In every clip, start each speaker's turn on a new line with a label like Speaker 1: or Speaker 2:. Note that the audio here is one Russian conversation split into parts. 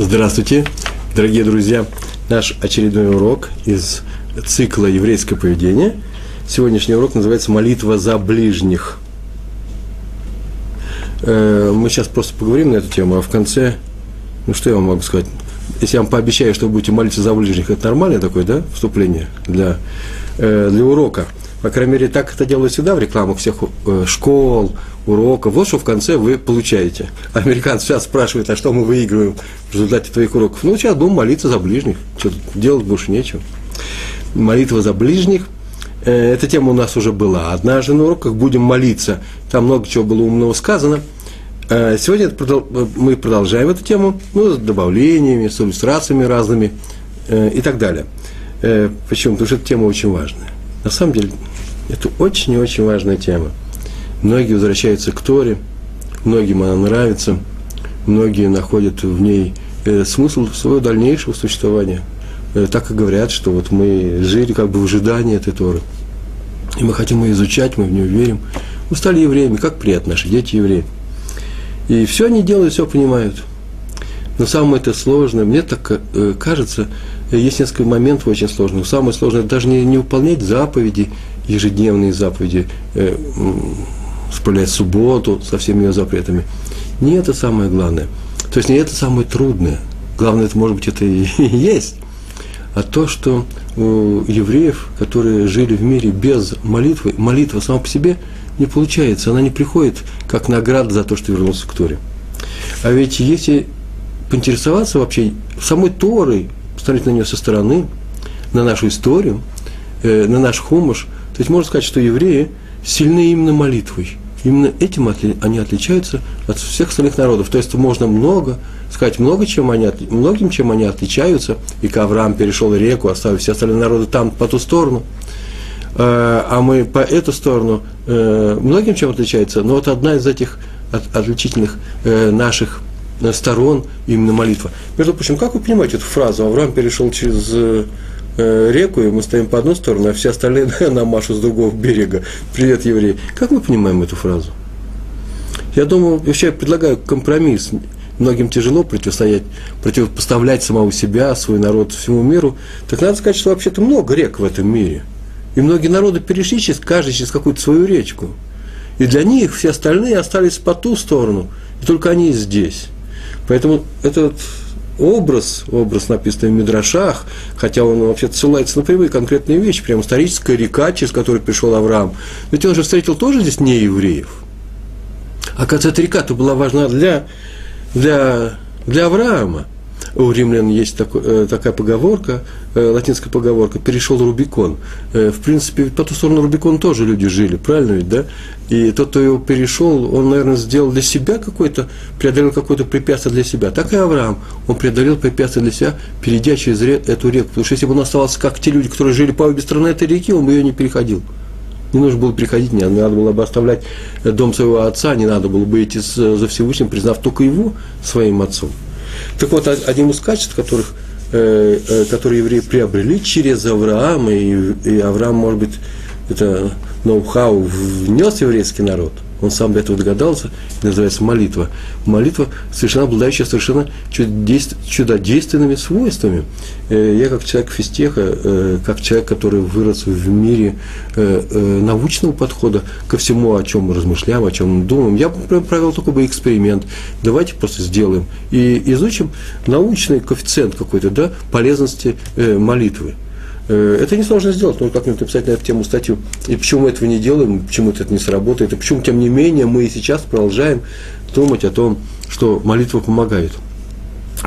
Speaker 1: Здравствуйте, дорогие друзья! Наш очередной урок из цикла «Еврейское поведение». Сегодняшний урок называется «Молитва за ближних». Э, мы сейчас просто поговорим на эту тему, а в конце, ну что я вам могу сказать? Если я вам пообещаю, что вы будете молиться за ближних, это нормальное такое, да, вступление для, э, для урока – по крайней мере, так это делают всегда в рекламах всех э, школ, уроков. Вот что в конце вы получаете. Американцы сейчас спрашивают, а что мы выигрываем в результате твоих уроков? Ну, сейчас будем молиться за ближних. Что делать больше нечего. Молитва за ближних. Э, эта тема у нас уже была. Однажды на уроках будем молиться. Там много чего было умного сказано. Э, сегодня мы продолжаем эту тему, ну, с добавлениями, с иллюстрациями разными и так далее. Почему? Потому что эта тема очень важная. На самом деле, это очень и очень важная тема. Многие возвращаются к Торе, многим она нравится, многие находят в ней э, смысл своего дальнейшего существования. Э, так и говорят, что вот мы жили как бы в ожидании этой Торы. И мы хотим ее изучать, мы в нее верим. Мы стали евреями, как приятно, наши дети евреи. И все они делают, все понимают. Но самое это сложное, мне так э, кажется, есть несколько моментов очень сложных. Самое сложное даже не, не выполнять заповеди, ежедневные заповеди, э, справлять субботу со всеми ее запретами. Не это самое главное. То есть не это самое трудное. Главное, это, может быть, это и есть. А то, что у евреев, которые жили в мире без молитвы, молитва сама по себе не получается. Она не приходит как награда за то, что вернулся к Торе. А ведь если поинтересоваться вообще самой Торой, посмотреть на нее со стороны, на нашу историю, э, на наш хумыш, то есть можно сказать, что евреи сильны именно молитвой. Именно этим они отличаются от всех остальных народов. То есть можно много, сказать много, чем они, многим, чем они отличаются. И Авраам перешел реку, оставив все остальные народы там, по ту сторону. Э, а мы по эту сторону э, многим чем отличается. Но вот одна из этих отличительных э, наших сторон именно молитва. Между прочим, как вы понимаете эту фразу? Авраам перешел через э, реку, и мы стоим по одну сторону, а все остальные нам машут с другого берега. Привет, евреи. Как мы понимаем эту фразу? Я думаю, вообще я предлагаю компромисс. Многим тяжело противостоять, противопоставлять самого себя, свой народ всему миру. Так надо сказать, что вообще-то много рек в этом мире. И многие народы перешли через, каждый через какую-то свою речку. И для них все остальные остались по ту сторону, и только они здесь. Поэтому этот образ, образ написанный в Мидрашах, хотя он вообще ссылается на прямые конкретные вещи, прям историческая река, через которую пришел Авраам. Ведь он же встретил тоже здесь не евреев. Оказывается, эта река-то была важна для, для, для Авраама – у римлян есть такой, э, такая поговорка, э, латинская поговорка, перешел Рубикон. Э, в принципе, по ту сторону Рубикон тоже люди жили, правильно ведь, да? И тот, кто его перешел, он, наверное, сделал для себя какой-то, преодолел какое-то препятствие для себя. Так и Авраам, он преодолел препятствие для себя, перейдя через эту реку. Потому что если бы он оставался как те люди, которые жили по обе стороны этой реки, он бы ее не переходил. Не нужно было переходить, не надо было бы оставлять дом своего отца, не надо было бы идти за Всевышним, признав только его своим отцом. Так вот, одним из качеств, которых, э, э, которые евреи приобрели через Авраама, и, и Авраам, может быть, это ноу-хау внес еврейский народ – он сам до этого догадался, называется молитва. Молитва совершенно обладающая совершенно чудодейственными свойствами. Э, я как человек физтеха, э, как человек, который вырос в мире э, научного подхода ко всему, о чем мы размышляем, о чем мы думаем, я провел такой бы эксперимент. Давайте просто сделаем и изучим научный коэффициент какой-то да, полезности молитвы. Э, это несложно сделать, нужно как-нибудь написать на эту тему статью. И почему мы этого не делаем, почему это не сработает, и почему, тем не менее, мы и сейчас продолжаем думать о том, что молитва помогает.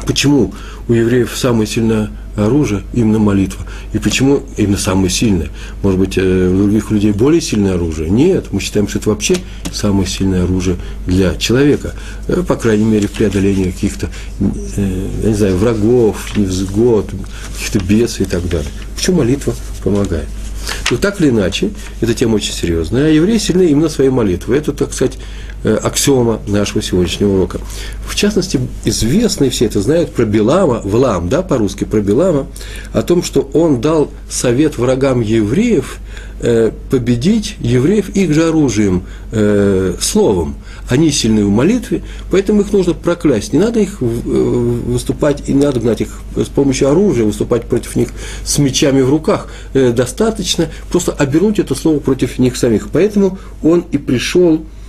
Speaker 1: Почему у евреев самое сильное оружие именно молитва? И почему именно самое сильное? Может быть, э, у других людей более сильное оружие? Нет, мы считаем, что это вообще самое сильное оружие для человека. Э, по крайней мере, в преодолении каких-то, я не знаю, врагов, невзгод, каких-то бесов и так далее. Почему молитва помогает? Но так или иначе, эта тема очень серьезная, а евреи сильны именно своей молитвой. Это, так сказать, э, аксиома нашего сегодняшнего урока. В частности, известные все это знают про Белама, Влам, да, по-русски, про Белама, о том, что он дал совет врагам евреев э, победить евреев их же оружием, э, словом. они сильны в молитве, поэтому их нужно проклясть. Не надо их э, выступать, и не надо гнать их с помощью оружия, выступать против них с мечами в руках. Э, достаточно просто обернуть это слово против них самих. Поэтому он и пришел э,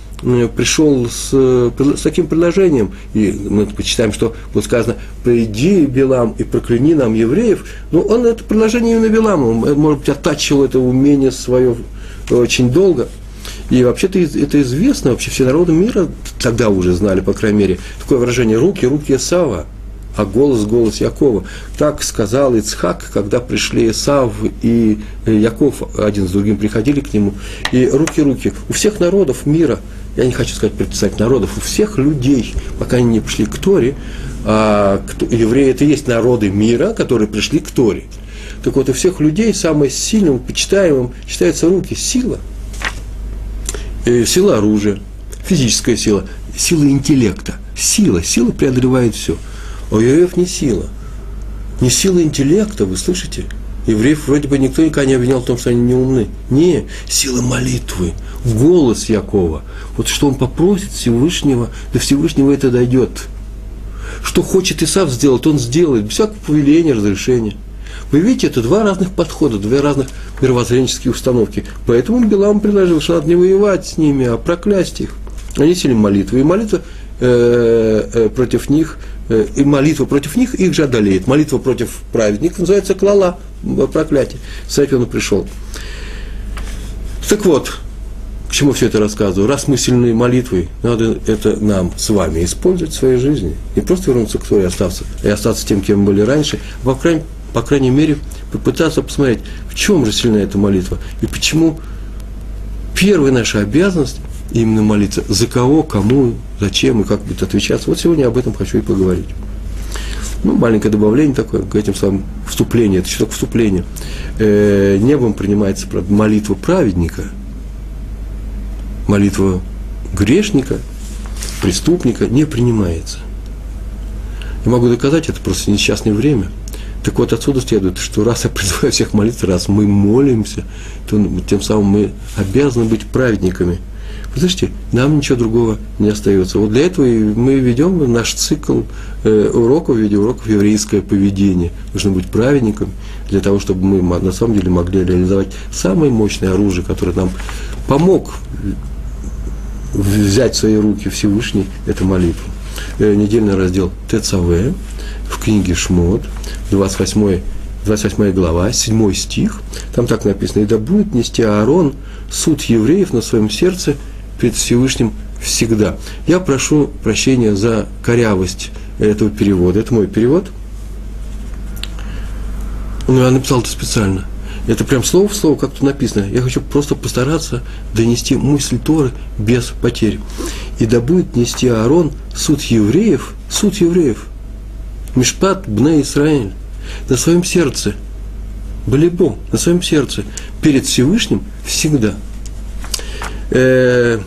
Speaker 1: пришел с, с таким предложением, и мы почитаем, что вот сказано, приди, Белам, и прокляни нам евреев, но он это предложение именно Беламу, может быть, оттачивал это умение свое очень долго – и вообще-то это известно, вообще все народы мира тогда уже знали, по крайней мере, такое выражение «руки, руки Исава», а голос, голос Якова. Так сказал Ицхак, когда пришли Исав и Яков один с другим приходили к нему. И руки, руки. У всех народов мира, я не хочу сказать представить народов, у всех людей, пока они не пришли к Торе, а евреи это и есть народы мира, которые пришли к Торе. Так вот, у всех людей самым сильным, почитаемым считаются руки, сила – э, сила оружия, физическая сила, сила интеллекта. Сила, сила преодолевает все. У евреев не сила. Не сила интеллекта, вы слышите? Евреев вроде бы никто никогда не обвинял в том, что они не умны. Не, сила молитвы, голос Якова. Вот что он попросит Всевышнего, до Всевышнего это дойдет. Что хочет Исав сделать, он сделает, без всякого повеления, разрешения. Вы видите, это два разных подхода, две разных мировоззренческие установки. Поэтому Билам предложил, что надо не воевать с ними, а проклясть их. Они сели молитвы, и молитва э, э, против них, э, и молитва против них их же одолеет. Молитва против праведников называется клала, проклятие. Этим он пришел. Так вот, к чему все это рассказываю? Раз мы сильны молитвой, надо это нам с вами использовать в своей жизни. Не просто вернуться к Торе остаться, и остаться тем, кем мы были раньше, а по крайней по крайней мере, попытаться посмотреть, в чем же сильна эта молитва, и почему первая наша обязанность именно молиться, за кого, кому, зачем и как будет отвечаться. Вот сегодня об этом хочу и поговорить. Ну, маленькое добавление такое к этим самым вступлениям. Это что такое вступление? Э, небом принимается молитва праведника, молитва грешника, преступника не принимается. Я могу доказать это просто несчастное время – так вот отсюда следует, что раз я призываю всех молиться, раз мы молимся, то тем самым мы обязаны быть праведниками. Слышите, нам ничего другого не остается. Вот для этого мы ведем наш цикл э, уроков в виде уроков еврейское поведение. Нужно быть праведником для того, чтобы мы на самом деле могли реализовать самое мощное оружие, которое нам помог взять в свои руки Всевышний, это молитва. Э, недельный раздел ТЦВ в книге Шмот, 28, 28 глава, 7 стих, там так написано, «И да будет нести Аарон суд евреев на своем сердце перед Всевышним всегда». Я прошу прощения за корявость этого перевода. Это мой перевод. Но я написал это специально. Это прям слово в слово, как тут написано. Я хочу просто постараться донести мысль Торы без потерь. И да будет нести Аарон суд евреев, суд евреев, Мишпат Бне Исраиль, на своем сердце, Балибо, на своем сердце, перед Всевышним всегда. Э,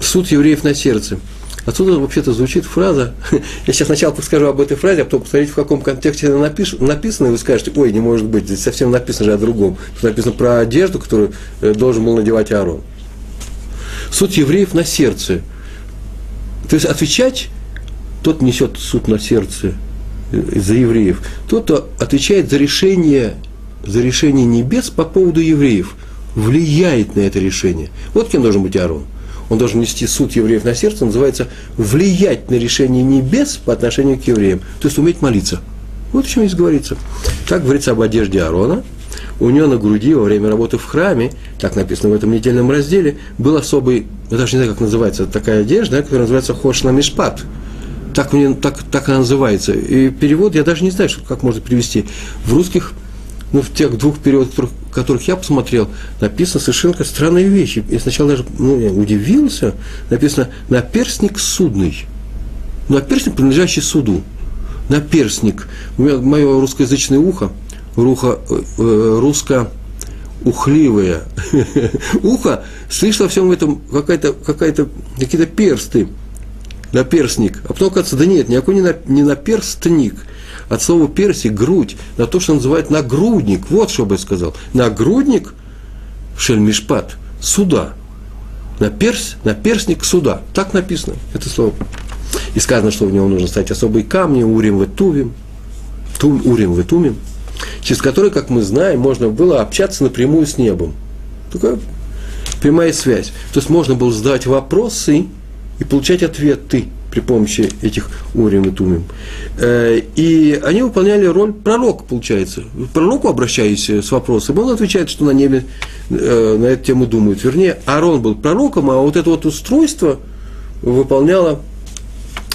Speaker 1: суд евреев на сердце. Отсюда вообще-то звучит фраза, я сейчас сначала скажу об этой фразе, а потом посмотрите, в каком контексте она написана, и вы скажете, ой, не может быть, здесь совсем написано же о другом. Тут написано про одежду, которую э, должен был надевать Аарон. Суд евреев на сердце. То есть отвечать, тот несет суд на сердце за евреев, тот, кто отвечает за решение, за решение небес по поводу евреев, влияет на это решение. Вот кем должен быть Аарон. Он должен нести суд евреев на сердце, называется влиять на решение небес по отношению к евреям, то есть уметь молиться. Вот о чем здесь говорится. Так говорится об одежде Аарона. У него на груди во время работы в храме, так написано в этом недельном разделе, был особый, я даже не знаю, как называется, такая одежда, которая называется хошна мишпат – так, мне, так, так она называется. И перевод я даже не знаю, как можно перевести. В русских, ну, в тех двух переводах, которых, которых я посмотрел, написано совершенно странные вещи. Я сначала даже ну, я удивился. Написано «наперстник судный». Наперстник, принадлежащий суду. Наперстник. Мое русскоязычное ухо, ухо э, русско ухливое ухо, слышно во всем этом какая-то, какая-то, какие-то персты – наперстник. А потом, оказывается, да нет, никакой не, на, не наперстник. От слова перси – грудь, на то, что называют нагрудник. Вот что бы я сказал. Нагрудник – шельмишпат, суда. наперс, наперсник суда. Так написано это слово. И сказано, что в него нужно стать особые камни, урим ветувим, тум, урим ветумим, через которые, как мы знаем, можно было общаться напрямую с небом. Такая прямая связь. То есть можно было задавать вопросы и получать ответы при помощи этих урим и тумим. Э, и они выполняли роль пророка, получается. К пророку обращаясь с вопросом, он отвечает, что на небе э, на эту тему думают. Вернее, Аарон был пророком, а вот это вот устройство выполняло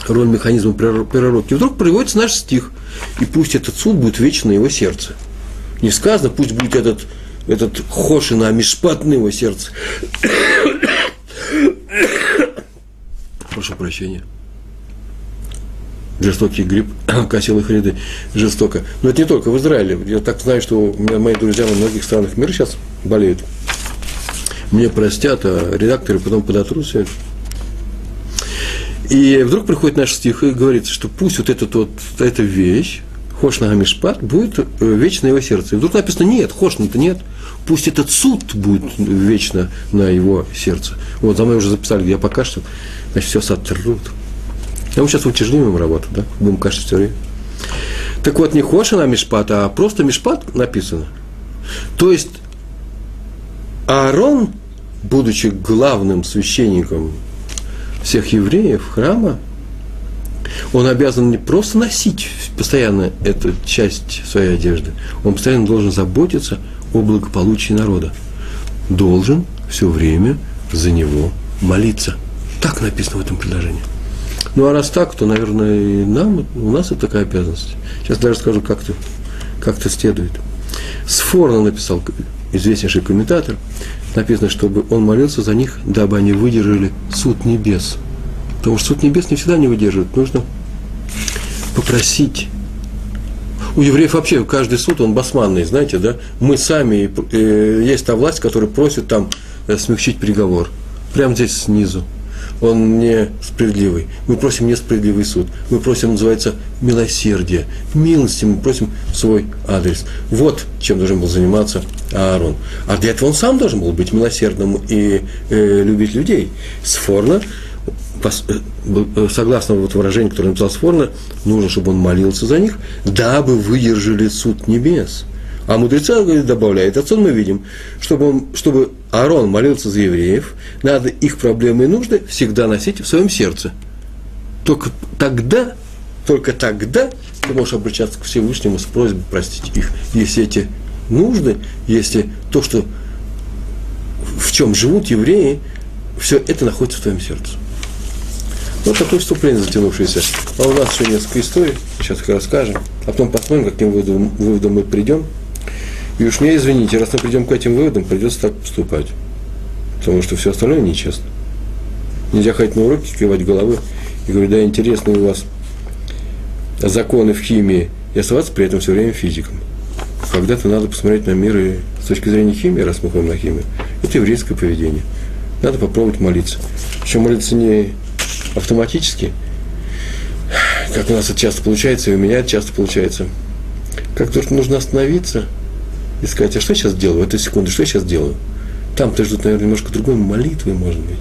Speaker 1: роль механизма пророки. И вдруг приводится наш стих, и пусть этот суд будет вечно его сердце. Не сказано, пусть будет этот, этот хошина, на его сердце. Прошу прощения жестокий грипп косил их ряды жестоко. Но это не только в Израиле. Я так знаю, что мои друзья во многих странах мира сейчас болеют. Мне простят, а редакторы потом подотрут все это. И вдруг приходит наш стих и говорится, что пусть вот эта, вот, эта вещь, Хошна Амишпат, будет э, вечно его сердце. И вдруг написано, нет, Хошна-то нет, пусть этот суд будет вечно на его сердце. Вот, за мной уже записали, я пока что, значит, все сотрут. А мы сейчас утяжелим им работу, да? Будем кашать все время. Так вот, не Хошина Мишпат, а просто Мишпат написано. То есть, Аарон, будучи главным священником всех евреев храма, он обязан не просто носить постоянно эту часть своей одежды, он постоянно должен заботиться о благополучии народа. Должен все время за него молиться. Так написано в этом предложении. Ну а раз так, то, наверное, и нам, у нас это такая обязанность. Сейчас даже скажу, как это, как это следует. Сфорно написал известнейший комментатор, написано, чтобы он молился за них, дабы они выдержали суд небес. Потому что суд небес не всегда не выдерживает. Нужно попросить. У евреев вообще каждый суд, он басманный, знаете, да? Мы сами, э, есть та власть, которая просит там э, смягчить приговор. Прямо здесь снизу он несправедливый. Мы просим несправедливый суд. Мы просим, называется, милосердие. Милости мы просим в свой адрес. Вот чем должен был заниматься Аарон. А для этого он сам должен был быть милосердным и э, любить людей. Сфорно, э, э, согласно вот выражению, которое написал Сфорно, нужно, чтобы он молился за них, дабы выдержали суд небес. А мудреца добавляет, отсюда мы видим, чтобы, он, чтобы Аарон молился за евреев, надо их проблемы и нужды всегда носить в своем сердце. Только тогда, только тогда ты можешь обращаться к Всевышнему с просьбой простить их. Если эти нужды, если то, что в чем живут евреи, все это находится в твоем сердце. Вот такое вступление затянувшееся. А у нас еще несколько историй, сейчас их расскажем, а потом посмотрим, каким выводом, выводом мы придем. И уж мне, извините, раз мы придем к этим выводам, придется так поступать. Потому что все остальное нечестно. Нельзя ходить на уроки, кивать головы и говорить, да, интересные у вас законы в химии, и оставаться при этом все время физиком. Когда-то надо посмотреть на мир и с точки зрения химии, раз мы ходим на химию. Это еврейское поведение. Надо попробовать молиться. Причем молиться не автоматически, как у нас это часто получается, и у меня это часто получается. Как то, нужно остановиться – и сказать, а что я сейчас делаю в эту секунду, что я сейчас делаю? Там-то ждут, наверное, немножко другой молитвы, может быть.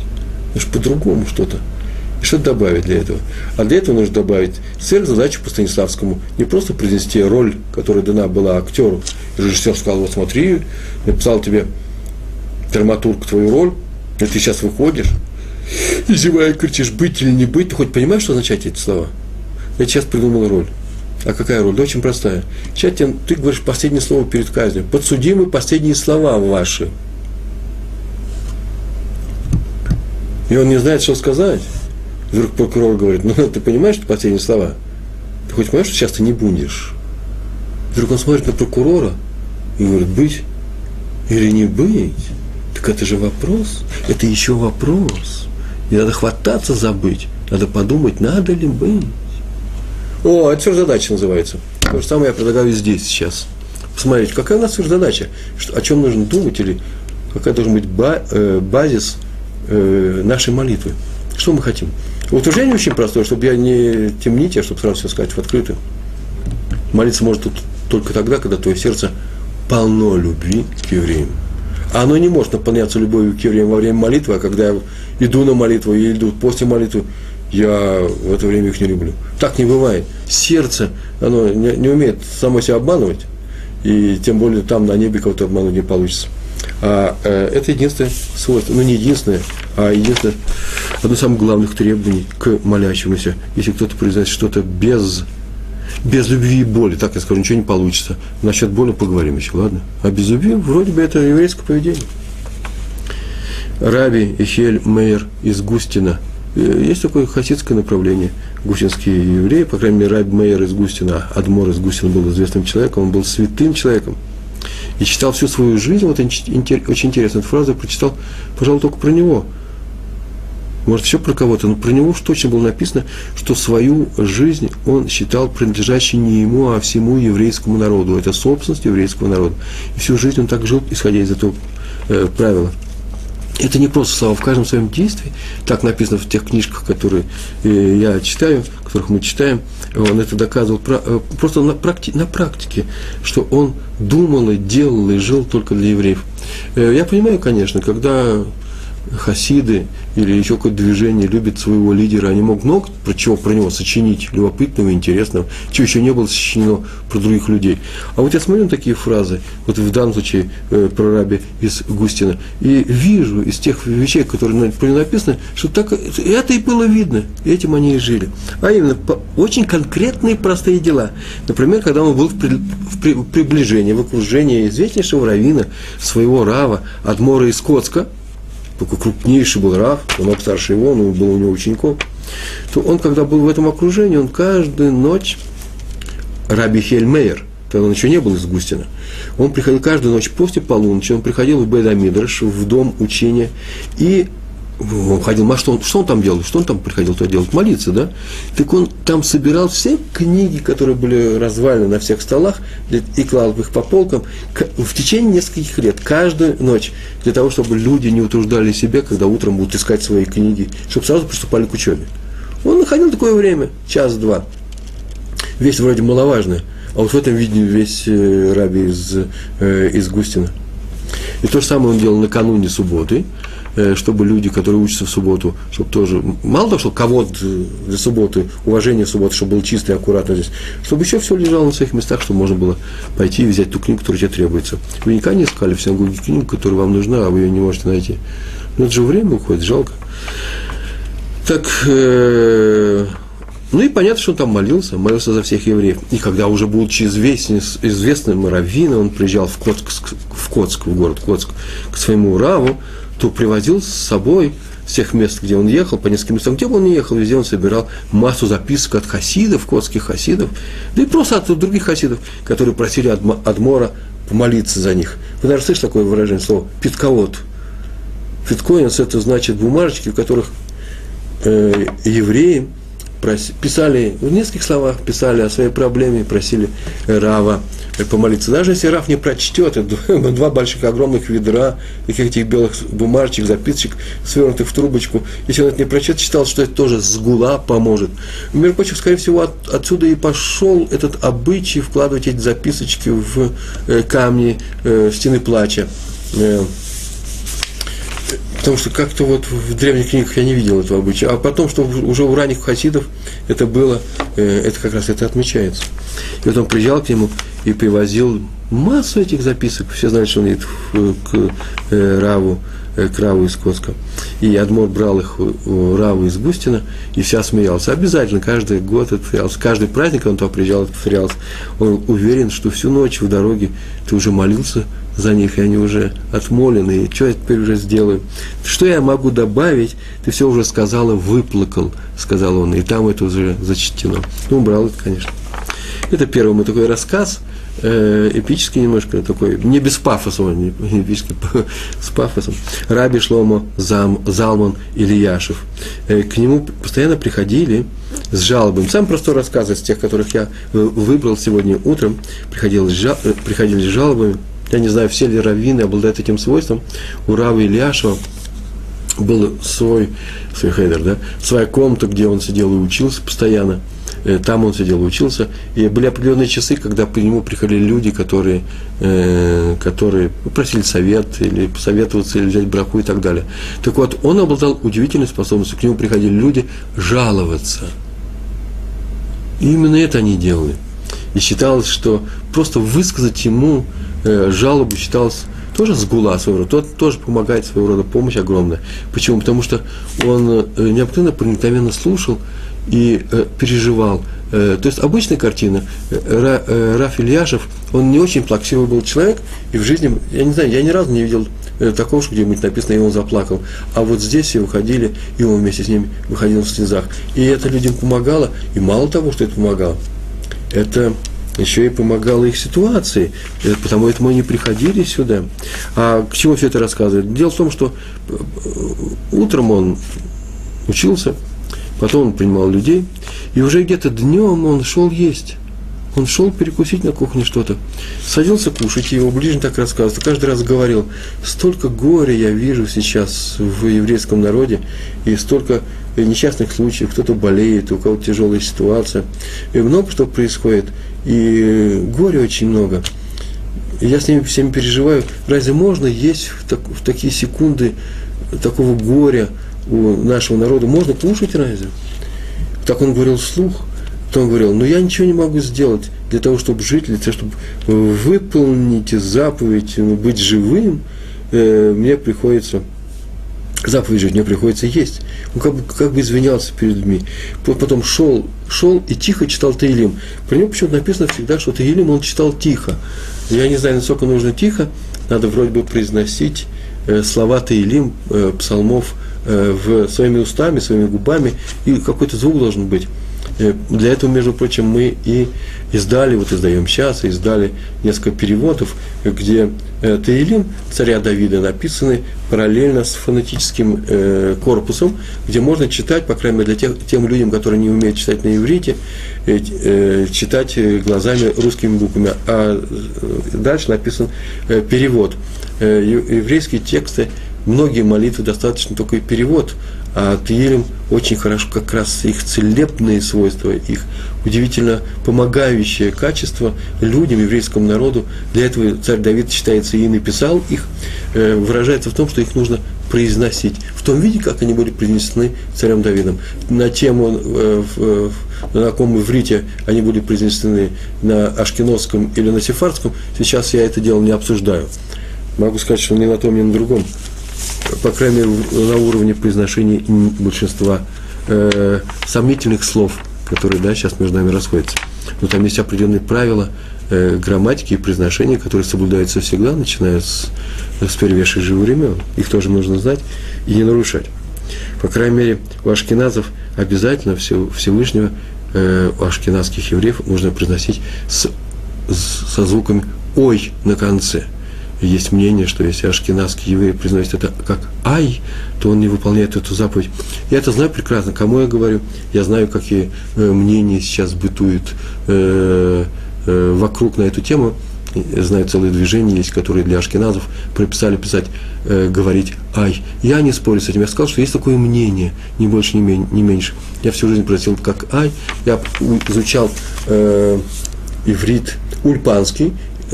Speaker 1: Может, по-другому что-то. И что добавить для этого? А для этого нужно добавить сверхзадачу по Станиславскому. Не просто произнести роль, которая дана была актеру. Режиссер сказал, вот смотри, написал тебе драматург твою роль, и ты сейчас выходишь, и зевая кричишь, быть или не быть. Ты хоть понимаешь, что означают эти слова? Я сейчас придумал роль. А какая роль? Да очень простая. Сейчас ты, говоришь последнее слово перед казнью. Подсудимы последние слова ваши. И он не знает, что сказать. Вдруг прокурор говорит, ну ты понимаешь, что последние слова? Ты хоть понимаешь, что сейчас ты не будешь? Вдруг он смотрит на прокурора и говорит, быть или не быть? Так это же вопрос. Это еще вопрос. И надо хвататься забыть. Надо подумать, надо ли быть. О, это задача называется. То же самое я предлагаю здесь сейчас. Посмотрите, какая у нас задача, что, о чем нужно думать или какая должен быть э, базис э, нашей молитвы. Что мы хотим? Утверждение очень простое, чтобы я не темнить, а чтобы сразу все сказать в открытую. Молиться может только тогда, когда твое сердце полно любви к евреям. А оно не может наполняться любовью к евреям во время молитвы, а когда я иду на молитву или иду после молитвы, я в это время их не люблю. Так не бывает. Сердце, оно не, не умеет само себя обманывать, и тем более там на небе кого-то обмануть не получится. А э, это единственное свойство, ну не единственное, а единственное, одно из самых главных требований к молящемуся. Если кто-то произносит что-то без, без любви и боли, так я скажу, ничего не получится. Насчет боли поговорим еще, ладно? А без любви вроде бы это еврейское поведение. Раби Ихель Мейер из Густина. Э, есть такое хасидское направление, густинские евреи, по крайней мере, Раби Мейер из Густина, Адмор из Густина был известным человеком, он был святым человеком. И читал всю свою жизнь, вот очень интересная фраза, прочитал, пожалуй, только про него. Может, все про кого-то, но про него уж точно было написано, что свою жизнь он считал принадлежащей не ему, а всему еврейскому народу. Это собственность еврейского народа. И всю жизнь он так жил, исходя из этого э, правила – это не просто слова, в каждом своем действии, так написано в тех книжках, которые э, я читаю, которых мы читаем, он это доказывал э, просто на, практи, на практике, что он думал и делал и жил только для евреев. Э, я понимаю, конечно, когда хасиды или еще какое-то движение любит своего лидера, они могут много про чего про него сочинить, любопытного, интересного, чего еще не было сочинено про других людей. А вот я смотрю на такие фразы, вот в данном случае э, про раби из Густина, и вижу из тех вещей, которые про него написаны, что так, это и было видно, этим они и жили. А именно, по, очень конкретные простые дела. Например, когда он был в, при, в при, приближении, в окружении известнейшего равина, своего рава, Адмора из Коцка, такой крупнейший был Рав, он старше его, но был у него учеником, то он, когда был в этом окружении, он каждую ночь, Раби Хельмейер, тогда он еще не был из Густина, он приходил каждую ночь после полуночи, он приходил в Бедамидраш, в дом учения, и он ходил, а что он, что он там делал? Что он там приходил туда делать? Молиться, да? Так он там собирал все книги, которые были развалены на всех столах, и клал их по полкам в течение нескольких лет, каждую ночь, для того, чтобы люди не утруждали себе, когда утром будут искать свои книги, чтобы сразу приступали к учебе. Он находил такое время, час-два. Вещь вроде маловажная, а вот в этом виде весь э, раби из, э, из Густина. И то же самое он делал накануне субботы, чтобы люди, которые учатся в субботу, чтобы тоже, мало того, что кого-то для субботы, уважение субботы, чтобы было чисто и аккуратно здесь, чтобы еще все лежало на своих местах, чтобы можно было пойти и взять ту книгу, которая тебе требуется. Вы никогда не искали в синагоге книгу, которая вам нужна, а вы ее не можете найти. Но это же время уходит, жалко. Так, э, ну и понятно, что он там молился, молился за всех евреев. И когда уже будучи известен, известным раввином, он приезжал в Коцк, в Коцк, в город Коцк, к своему раву, то привозил с собой с тех мест, где он ехал, по нескольким местам, где бы он не ехал, везде он собирал массу записок от хасидов, котских хасидов, да и просто от других хасидов, которые просили Адмора помолиться за них. Вы, наверное, слышали такое выражение, слово «питковод». Питкоинс – это значит бумажечки, в которых э, евреи писали, в нескольких словах писали о своей проблеме, просили Рава помолиться. Даже если Раф не прочтет, это два больших огромных ведра, таких этих белых бумажечек, записочек, свернутых в трубочку, если он это не прочтет, считал, что это тоже сгула поможет. Между скорее всего, от, отсюда и пошел этот обычай вкладывать эти записочки в э, камни э, стены плача. Э, Потому что как-то вот в древних книгах я не видел этого обычая. А потом, что уже у ранних хасидов это было, э, это как раз это отмечается. И вот он приезжал к нему и привозил массу этих записок. Все знают, что он едет к э, Раву, э, к Раву из Коска. И Адмор брал их у Раву из Густина, и вся смеялся. Обязательно, каждый год это повторялся. Каждый праздник он туда приезжал, это повторялся. Он уверен, что всю ночь в дороге ты уже молился за них, и они уже отмолены, и что я теперь уже сделаю? Что я могу добавить? Ты все уже сказала, выплакал, сказал он, и там это уже зачтено. Ну, убрал это, конечно. Это первый мой такой рассказ, э, эпический немножко, такой, не без пафоса, не, не эпический, с пафосом. Раби Шломо Зам, Залман Ильяшев. Э, к нему постоянно приходили с жалобами. Самый простой рассказ из тех, которых я э, выбрал сегодня утром, приходили, э, приходили с жалобами я не знаю, все ли раввины обладают этим свойством. У Равы Ильяшева был свой, свой хейдер, да, своя комната, где он сидел и учился постоянно. Э, там он сидел, учился, и были определенные часы, когда к нему приходили люди, которые, э, которые просили совет, или посоветоваться, или взять браху и так далее. Так вот, он обладал удивительной способностью, к нему приходили люди жаловаться. И именно это они делали. И считалось, что просто высказать ему э, жалобу считалось тоже сгула своего рода, тот тоже помогает своего рода помощь огромная. Почему? Потому что он необыкновенно проникновенно слушал и э, переживал. Э, то есть обычная картина. Ра, э, Раф Ильяшев, он не очень плаксивый был человек, и в жизни, я не знаю, я ни разу не видел э, такого, что где-нибудь написано, и он заплакал. А вот здесь все выходили, и он вместе с ним выходил в слезах. И это людям помогало, и мало того, что это помогало, это еще и помогало их ситуации, э, потому этому они приходили сюда. А к чему все это рассказывает? Дело в том, что э, утром он учился, потом он принимал людей, и уже где-то днем он шел есть. Он шел перекусить на кухне что-то, садился кушать, и его ближний так рассказывал, каждый раз говорил, столько горя я вижу сейчас в еврейском народе, и столько несчастных случаев, кто-то болеет, у кого-то тяжелая ситуация, и много что происходит, и горя очень много. Я с ними всеми переживаю. Разве можно есть в, так, в такие секунды такого горя у нашего народа? Можно кушать разве? Так он говорил вслух. То он говорил, ну я ничего не могу сделать для того, чтобы жить, для того, чтобы выполнить заповедь, быть живым, э, мне приходится заповедь жить, мне приходится есть. Он как бы, как бы извинялся перед людьми. Потом шел, шел и тихо читал Таилим. Про него почему-то написано всегда, что Таилим он читал тихо. Я не знаю, насколько нужно тихо, надо вроде бы произносить э, слова Таилим, э, псалмов э, в, своими устами, своими губами, и какой-то звук должен быть. Э, для этого, между прочим, мы и издали, вот издаем сейчас, издали несколько переводов, где э, Таилим царя Давида написаны параллельно с фонетическим э, корпусом, где можно читать, по крайней мере, для тех, тем людям, которые не умеют читать на иврите, читать глазами русскими буквами. А дальше написан перевод. Еврейские тексты, многие молитвы достаточно только и перевод, а Тилем очень хорошо как раз их целебные свойства, их удивительно помогающее качество людям, еврейскому народу. Для этого царь Давид считается и написал их, э, выражается в том, что их нужно произносить в том виде, как они были произнесены царем Давидом. На тему, э, на каком иврите они были произнесены, на ашкеносском или на сефардском, сейчас я это дело не обсуждаю. Могу сказать, что ни на том, ни на другом по крайней мере, на уровне произношения большинства э, сомнительных слов, которые да, сейчас между нами расходятся. Но там есть определенные правила э, грамматики и произношения, которые соблюдаются всегда, начиная с, с первейших времен. Их тоже нужно знать и не нарушать. По крайней мере, у ашкеназов обязательно все, Всевышнего, э, у ашкеназских евреев нужно произносить с, с, со звуками «ой» на конце – есть мнение, что если ашкенадский еврей произносит это как «ай», то он не выполняет эту заповедь. Я это знаю прекрасно. Кому я говорю? Я знаю, какие э, мнения сейчас бытуют э, э, вокруг на эту тему. Я знаю целые движения есть, которые для ашкеназов прописали писать, э, говорить «ай». Я не спорю с этим. Я сказал, что есть такое мнение, ни больше, ни, мен, ни меньше. Я всю жизнь просил как «ай». Я изучал э, иврит ульпанский,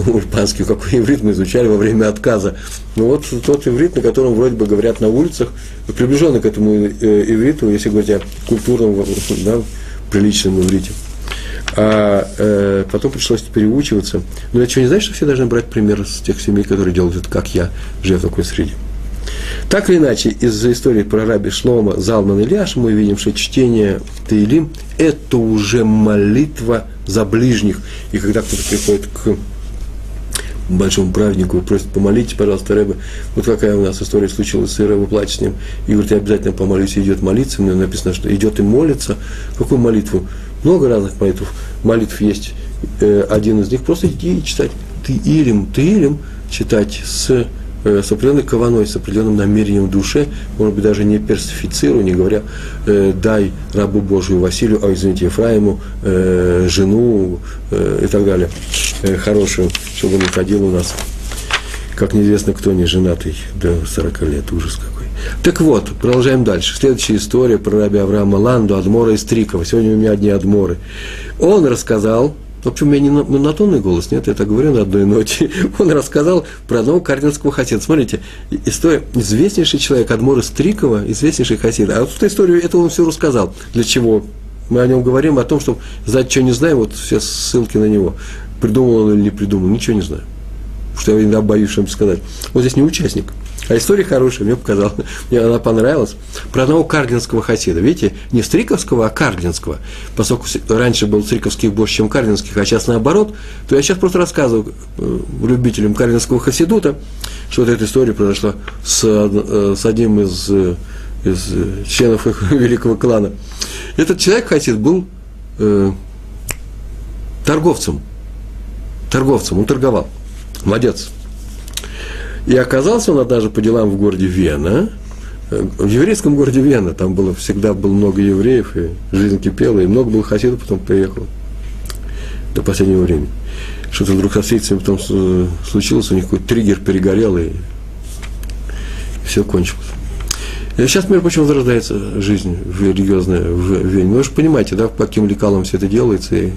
Speaker 1: ульпанский, какой иврит мы изучали во время отказа. Ну вот тот иврит, на котором вроде бы говорят на улицах, приближенный к этому э, ивриту, если говорить о культурном, да, приличном иврите. А э, потом пришлось переучиваться. Но это что, не значит, что все должны брать пример с тех семей, которые делают это, как я, живя в такой среде. Так или иначе, из-за истории про раби Шлома, Залман Ильяш мы видим, что чтение Таилим – это уже молитва за ближних. И когда кто-то приходит к большому праведнику и просит, помолитесь, пожалуйста, Рэбе. Вот какая у нас история случилась, и Рэбе плачет с ним. И говорит, я обязательно помолюсь, идет молиться. Мне написано, что идет и молится. Какую молитву? Много разных молитв. Молитв есть. Э, один из них просто иди и читать. Ты илим, ты илим читать с Э, с определенной кованой, с определенным намерением в душе, может быть, даже не персифицируя, не говоря, э, дай рабу Божию Василию, а извините, Ефраиму, э, жену э, и так далее, хорошую, чтобы не ходил у нас, как неизвестно кто, не женатый до 40 лет, ужас какой. Так вот, продолжаем дальше. Следующая история про раби Авраама Ланду, Адмора из Трикова. Сегодня у меня одни Адморы. Он рассказал, в общем, у меня не монотонный голос, нет, я так говорю на одной ноте. Он рассказал про одного кардинского хасида. Смотрите, история, известнейший человек, Адмор из Трикова, известнейший хасид. А вот эту историю, это он все рассказал. Для чего? Мы о нем говорим, о том, что знать, что не знаем, вот все ссылки на него. Придумал он или не придумал, ничего не знаю. Потому что я иногда боюсь что-нибудь сказать. Вот здесь не участник. А история хорошая, мне показалось, мне она понравилась. Про одного кардинского хасида. Видите, не стриковского, а кардинского. Поскольку раньше был стриковских больше, чем кардинских, а сейчас наоборот, то я сейчас просто рассказываю э, любителям кардинского хасидута, что вот эта история произошла с, э, с одним из, э, из членов их великого клана. Этот человек, хасид, был э, торговцем. Торговцем, он торговал. Молодец. И оказался он однажды по делам в городе Вена, в еврейском городе Вена, там было, всегда было много евреев, и жизнь кипела, и много было хасидов, потом приехал до последнего времени. Что-то вдруг с австрийцами потом случилось, у них какой-то триггер перегорел, и все кончилось. И сейчас, между прочим, возрождается жизнь религиозная в Вене. Ну, вы же понимаете, да, по каким лекалам все это делается, и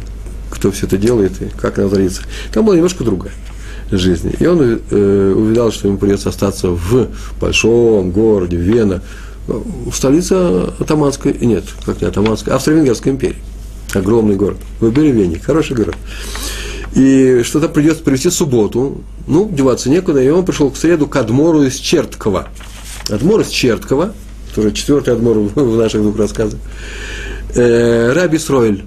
Speaker 1: кто все это делает, и как она творится. Там была немножко другая жизни. И он э, увидал, что ему придется остаться в большом городе Вена, столица Атаманской, нет, как не Атаманской, Австро-Венгерской империи. Огромный город. Вы были в Вене, хороший город. И что-то придется привести субботу, ну, деваться некуда, и он пришел к среду к Адмору из Черткова. Адмор из Черткова, тоже четвертый Адмор в наших двух рассказах, э, Раби Сройль,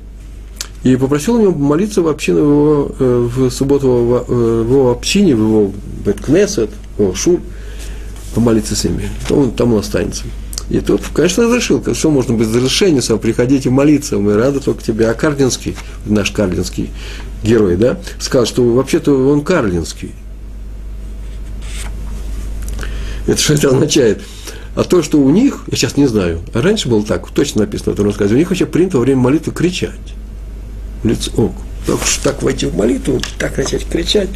Speaker 1: и попросил у него молиться в общину его, э, в субботу в, э, в его общине, в его Беткнесет, в его Шур, помолиться с ними. Он, там он останется. И тот, конечно, разрешил, что можно без разрешения сам приходить и молиться, мы рады только тебе. А Карлинский, наш Карлинский герой, да, сказал, что вообще-то он Карлинский. Это что это означает? А то, что у них, я сейчас не знаю, а раньше было так, точно написано в этом рассказе, у них вообще принято во время молитвы кричать лицо. Так, так войти в молитву, так начать кричать.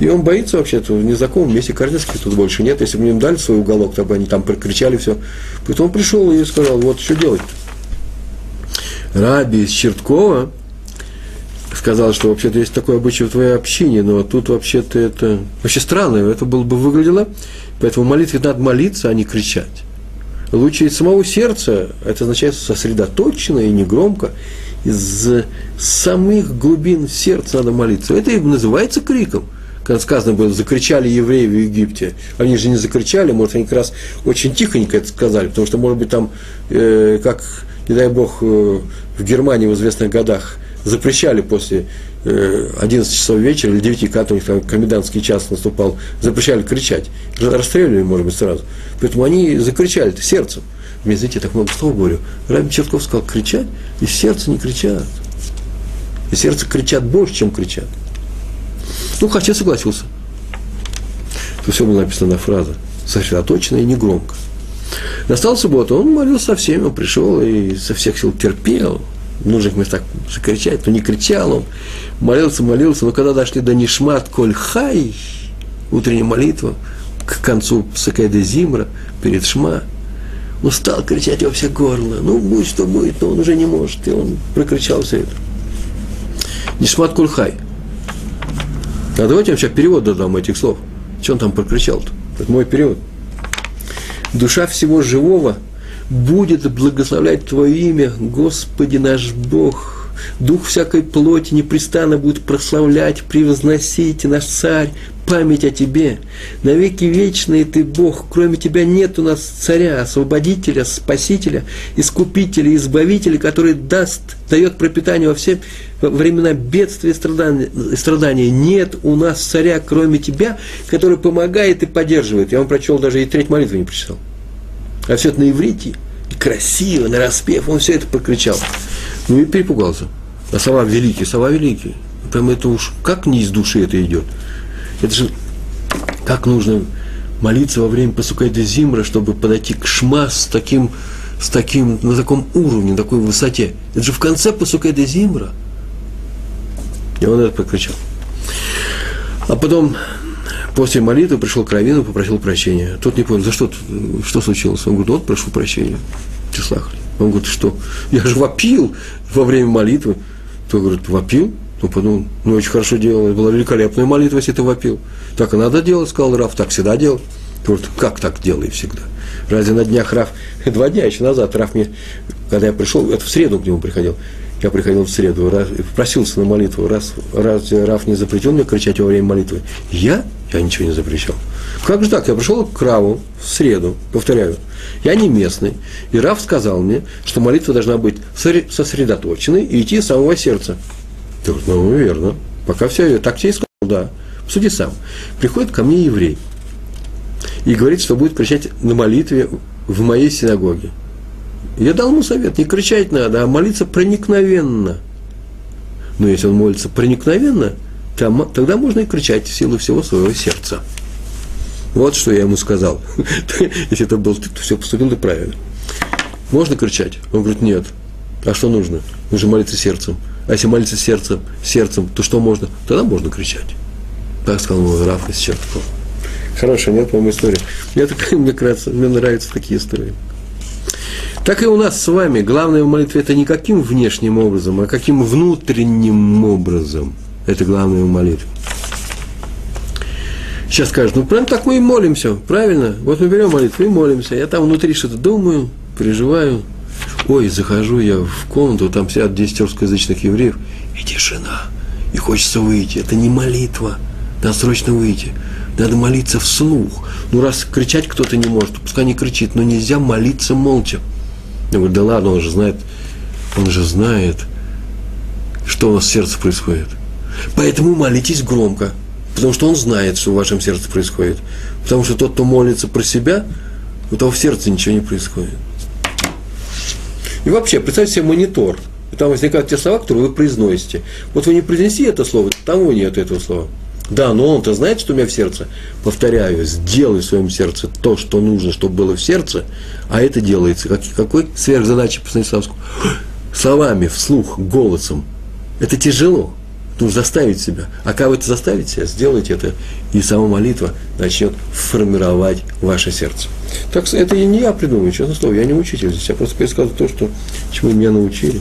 Speaker 1: И он боится вообще-то в незнакомом месте кардинских тут больше нет. Если бы им дали свой уголок, то бы они там прокричали все. Поэтому он пришел и сказал, вот что делать Раби из Черткова сказал, что вообще-то есть такое обычай в твоей общине, но тут вообще-то это вообще странно, это было бы выглядело. Поэтому молитве надо молиться, а не кричать. Лучше из самого сердца, это означает сосредоточенно и негромко, из самых глубин сердца надо молиться. Это и называется криком. Когда сказано было, закричали евреи в Египте. Они же не закричали, может, они как раз очень тихонько это сказали, потому что, может быть, там, э, как, не дай бог, э, в Германии в известных годах запрещали после э, 11 часов вечера или 9, когда у них там комендантский час наступал, запрещали кричать. Расстреливали, может быть, сразу. Поэтому они закричали сердцем. Мне, знаете, я так много слов говорю. Раби Чертков сказал, кричать, и сердце не кричат. И сердце кричат больше, чем кричат. Ну, хотя согласился. То все было написано на фраза. Сосредоточенно и негромко. Настал суббота, он молился со всеми, он пришел и со всех сил терпел. В нужных местах закричать, но не кричал он. Молился, молился, но когда дошли до Нишмат Коль Хай, утренняя молитва, к концу Сакайда Зимра, перед Шма, ну, стал кричать во все горло. Ну, будь что будет, но он уже не может. И он прокричал все это. Нишмат Кульхай. А давайте я вам сейчас перевод додам этих слов. Что он там прокричал-то? Это мой перевод. Душа всего живого будет благословлять Твое имя, Господи наш Бог, Дух всякой плоти непрестанно будет прославлять, превозносить наш царь, память о тебе. Навеки вечный ты Бог, кроме тебя нет у нас царя, освободителя, спасителя, искупителя, избавителя, который даст, дает пропитание во все времена бедствия и страдания, страдания. Нет у нас царя, кроме тебя, который помогает и поддерживает. Я вам прочел, даже и треть молитвы не прочитал. А все это на иврите, красиво, на распев, он все это прокричал. Ну и перепугался. А слова великие, слова великие. Прямо это уж как не из души это идет. Это же как нужно молиться во время Пасукайда Зимра, чтобы подойти к Шма с таким, с таким, на таком уровне, на такой высоте. Это же в конце Пасукайда Зимра. И он это прокричал. А потом После молитвы пришел к Равину, попросил прощения. Тот не понял, за что, что случилось? Он говорит, вот прошу прощения. Тислахли. Он говорит, что? Я же вопил во время молитвы. Тот говорит, вопил? Ну, подумал, ну, очень хорошо делал, была великолепная молитва, если ты вопил. Так и надо делать, сказал Раф, так всегда делал. Говорит, как так делай всегда? Разве на днях Раф, два дня еще назад Раф мне, когда я пришел, это в среду к нему приходил, я приходил в среду, раз, просился на молитву, раз, раз Раф не запретил мне кричать во время молитвы. Я? Я ничего не запрещал. Как же так? Я пришел к Раву в среду, повторяю, я не местный, и Раф сказал мне, что молитва должна быть сосредоточенной и идти с самого сердца. Я говорю, ну, верно, пока все, так тебе и сказал, да. Суди сам. Приходит ко мне еврей и говорит, что будет кричать на молитве в моей синагоге. Я дал ему совет, не кричать надо, а молиться проникновенно. Но если он молится проникновенно, тогда можно и кричать в силу всего своего сердца. Вот что я ему сказал. Если это был ты, то все поступил ты правильно. Можно кричать? Он говорит, нет. А что нужно? Нужно молиться сердцем. А если молиться сердцем, сердцем, то что можно? Тогда можно кричать. Так сказал мой Раф из Черткова. Хорошая, нет, по-моему, история. Мне, так, мне, нравится, мне нравятся такие истории. Так и у нас с вами главное в молитве это не каким внешним образом, а каким внутренним образом. Это главное в молитве. Сейчас скажут, ну прям так мы и молимся, правильно? Вот мы берем молитву и молимся. Я там внутри что-то думаю, переживаю. Ой, захожу я в комнату, там сидят 10 русскоязычных евреев, и тишина. И хочется выйти. Это не молитва. Надо срочно выйти. Надо молиться вслух. Ну, раз кричать кто-то не может, пускай не кричит, но нельзя молиться молча. Я говорю, да ладно, он же знает, он же знает, что у нас в сердце происходит. Поэтому молитесь громко, потому что он знает, что в вашем сердце происходит. Потому что тот, кто молится про себя, у того в сердце ничего не происходит. И вообще, представьте себе монитор. И там возникают те слова, которые вы произносите. Вот вы не произнеси это слово, там его нет этого слова. Да, но он-то знает, что у меня в сердце. Повторяю, сделай в своем сердце то, что нужно, чтобы было в сердце, а это делается. Как, какой сверхзадача по Станиславскому? Словами, вслух, голосом. Это тяжело. Нужно заставить себя. А как вы это заставите себя, сделайте это, и сама молитва начнет формировать ваше сердце. Так это не я придумываю, честно слово, я не учитель здесь, я просто пересказываю то, что, чему меня научили.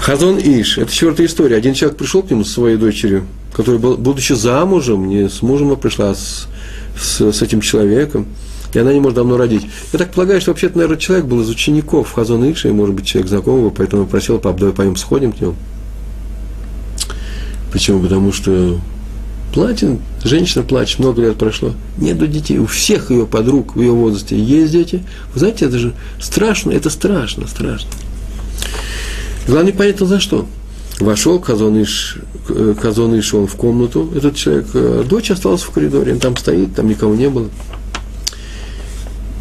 Speaker 1: Хазон Иш, это четвертая история. Один человек пришел к нему со своей дочерью, которая, был, будучи замужем, не с мужем, а пришла с, с, с этим человеком, и она не может давно родить. Я так полагаю, что вообще-то, наверное, человек был из учеников Хазон Иша, и, может быть, человек знакомого, поэтому просил, пап, давай пойдем сходим к нему. Почему? Потому что платит, женщина плачет, много лет прошло, нету детей, у всех ее подруг в ее возрасте есть дети. Вы знаете, это же страшно, это страшно, страшно. Главное, понятно за что. Вошел Казоныш, Казоныш он в комнату, этот человек, э, дочь осталась в коридоре, он там стоит, там никого не было.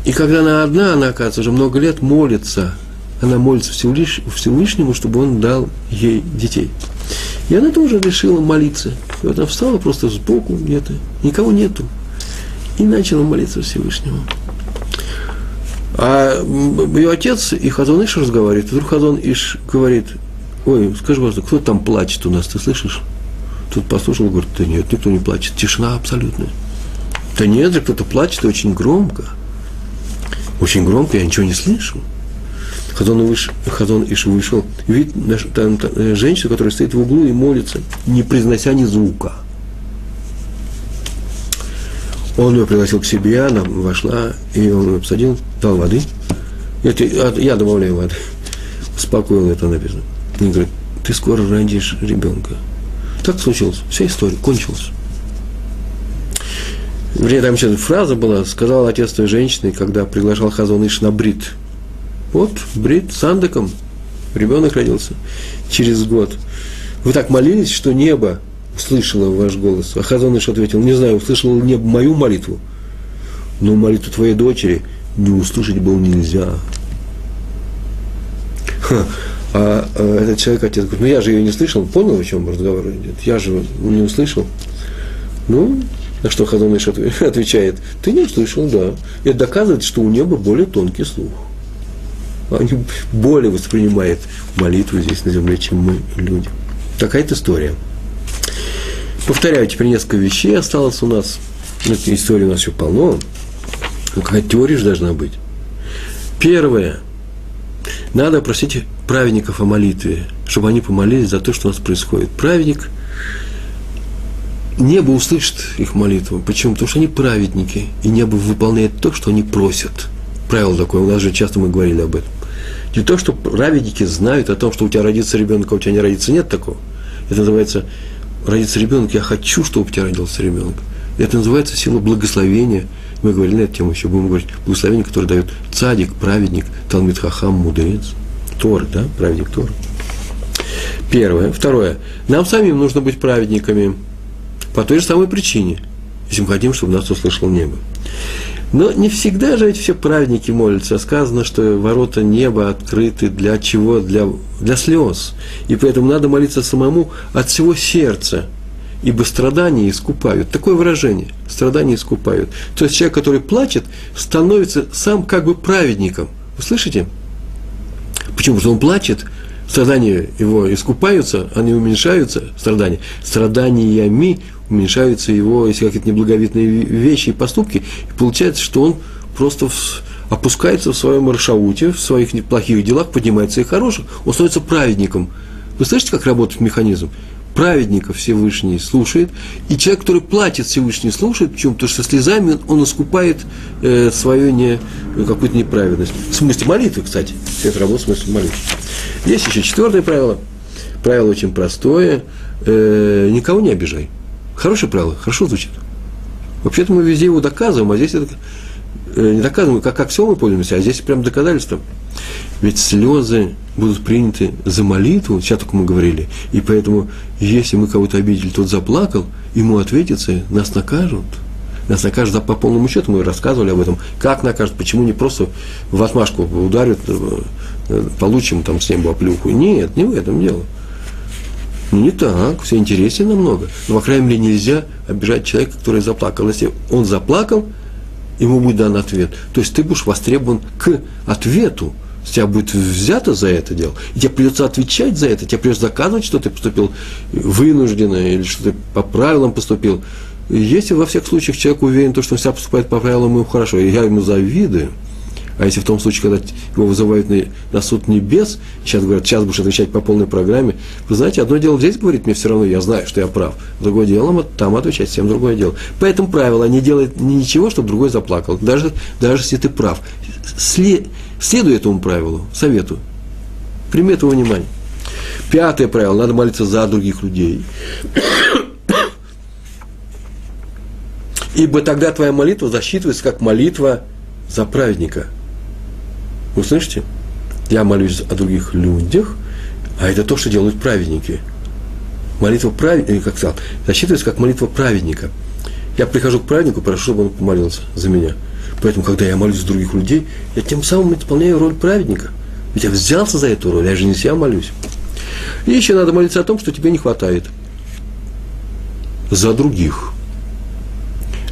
Speaker 1: И когда она одна, она, оказывается, уже много лет молится, она молится Всевышнему, чтобы он дал ей детей. И она тоже решила молиться. И вот она встала просто сбоку где-то, никого нету. И начала молиться Всевышнему. А ее отец и Хазон Иш разговаривает. И вдруг Хазон Иш говорит, ой, скажи, пожалуйста, кто там плачет у нас, ты слышишь? Тут послушал, говорит, да нет, никто не плачет. Тишина абсолютная. Да нет же, кто-то плачет очень громко. Очень громко, я ничего не слышу. Хазон, выш, Хазон Иш вышел, видит там, там, э, женщину, которая стоит в углу и молится, не произнося ни звука. Он ее пригласил к себе, она вошла, и он ее посадил, дал воды. Я, я добавляю воды. Успокоил это написано. И говорит, ты скоро родишь ребенка. Так случилось. Вся история кончилась. Вернее, там еще фраза была, сказал отец той женщины, когда приглашал Хазон Иш на брит. Вот, брит с Андеком, ребенок родился через год. Вы так молились, что небо услышало ваш голос. А Хазон Иш ответил, не знаю, услышал ли небо мою молитву, но молитву твоей дочери не услышать было нельзя. Ха. А, а этот человек, отец, говорит, ну я же ее не слышал, понял, о чем разговор идет, я же не услышал. Ну, на что Хазон Иш отвечает, ты не услышал, да. Это доказывает, что у неба более тонкий слух. Они более воспринимают молитву здесь на земле, чем мы, люди. Такая-то история. Повторяю, теперь несколько вещей осталось у нас. Этой истории у нас еще полно. Ну, какая теория же должна быть. Первое. Надо просить праведников о молитве, чтобы они помолились за то, что у нас происходит. Праведник небо услышит их молитву. Почему? Потому что они праведники, и небо выполняет то, что они просят. Правило такое, у нас же часто мы говорили об этом. Не то, что праведники знают о том, что у тебя родится ребенок, а у тебя не родится, нет такого. Это называется родится ребенок, я хочу, чтобы у тебя родился ребенок. Это называется сила благословения. Мы говорили на эту тему еще, будем говорить, благословение, которое дает цадик, праведник, Талмит Хахам, мудрец, Тор, да, праведник Тор. Первое. Второе. Нам самим нужно быть праведниками по той же самой причине, если мы хотим, чтобы нас услышало небо. Но не всегда же эти все праведники молятся. Сказано, что ворота неба открыты для чего? Для, для слез. И поэтому надо молиться самому от всего сердца. Ибо страдания искупают. Такое выражение. Страдания искупают. То есть человек, который плачет, становится сам как бы праведником. Вы слышите? Почему? Потому что он плачет, страдания его искупаются, они уменьшаются, страдания. Страданиями уменьшаются его, если какие-то неблаговидные вещи и поступки, и получается, что он просто в, опускается в своем маршауте, в своих неплохих делах, поднимается и хороших, он становится праведником. Вы слышите, как работает механизм? Праведников Всевышний слушает, и человек, который платит Всевышний, слушает, почему? Потому что слезами он искупает э, свою не, какую-то неправедность. В смысле молитвы, кстати. Все это работа в смысле молитвы. Есть еще четвертое правило. Правило очень простое. Э, никого не обижай. Хорошее правило, хорошо звучит. Вообще-то мы везде его доказываем, а здесь это э, не доказываем, как, как все мы пользуемся, а здесь прям доказательство. Ведь слезы будут приняты за молитву, сейчас только мы говорили, и поэтому, если мы кого-то обидели, тот заплакал, ему ответится, нас накажут. Нас накажут да, по полному счету, мы рассказывали об этом, как накажут, почему не просто в отмашку ударят, э, получим там с неба оплюху. Нет, не в этом дело. Ну, не так, все интереснее намного. Но, по крайней мере, нельзя обижать человека, который заплакал. Если он заплакал, ему будет дан ответ. То есть ты будешь востребован к ответу. С тебя будет взято за это дело, и тебе придется отвечать за это, тебе придется доказывать, что ты поступил вынужденно, или что ты по правилам поступил. Если во всех случаях человек уверен, что он всегда поступает по правилам, ему хорошо, и я ему завидую – а если в том случае, когда его вызывают на, на суд небес, сейчас говорят, сейчас будешь отвечать по полной программе, вы знаете, одно дело здесь говорит мне все равно, я знаю, что я прав. Другое дело, там отвечать, всем другое дело. Поэтому правило не делает ничего, чтобы другой заплакал. Даже, даже если ты прав. След, следуй этому правилу, совету. Прими этого внимание. Пятое правило. Надо молиться за других людей. Ибо тогда твоя молитва засчитывается как молитва за праведника – вы слышите? Я молюсь о других людях, а это то, что делают праведники. Молитва праведника, как сказал, засчитывается как молитва праведника. Я прихожу к праведнику, прошу, чтобы он помолился за меня. Поэтому, когда я молюсь за других людей, я тем самым исполняю роль праведника. Ведь я взялся за эту роль, я же не себя молюсь. И еще надо молиться о том, что тебе не хватает. За других.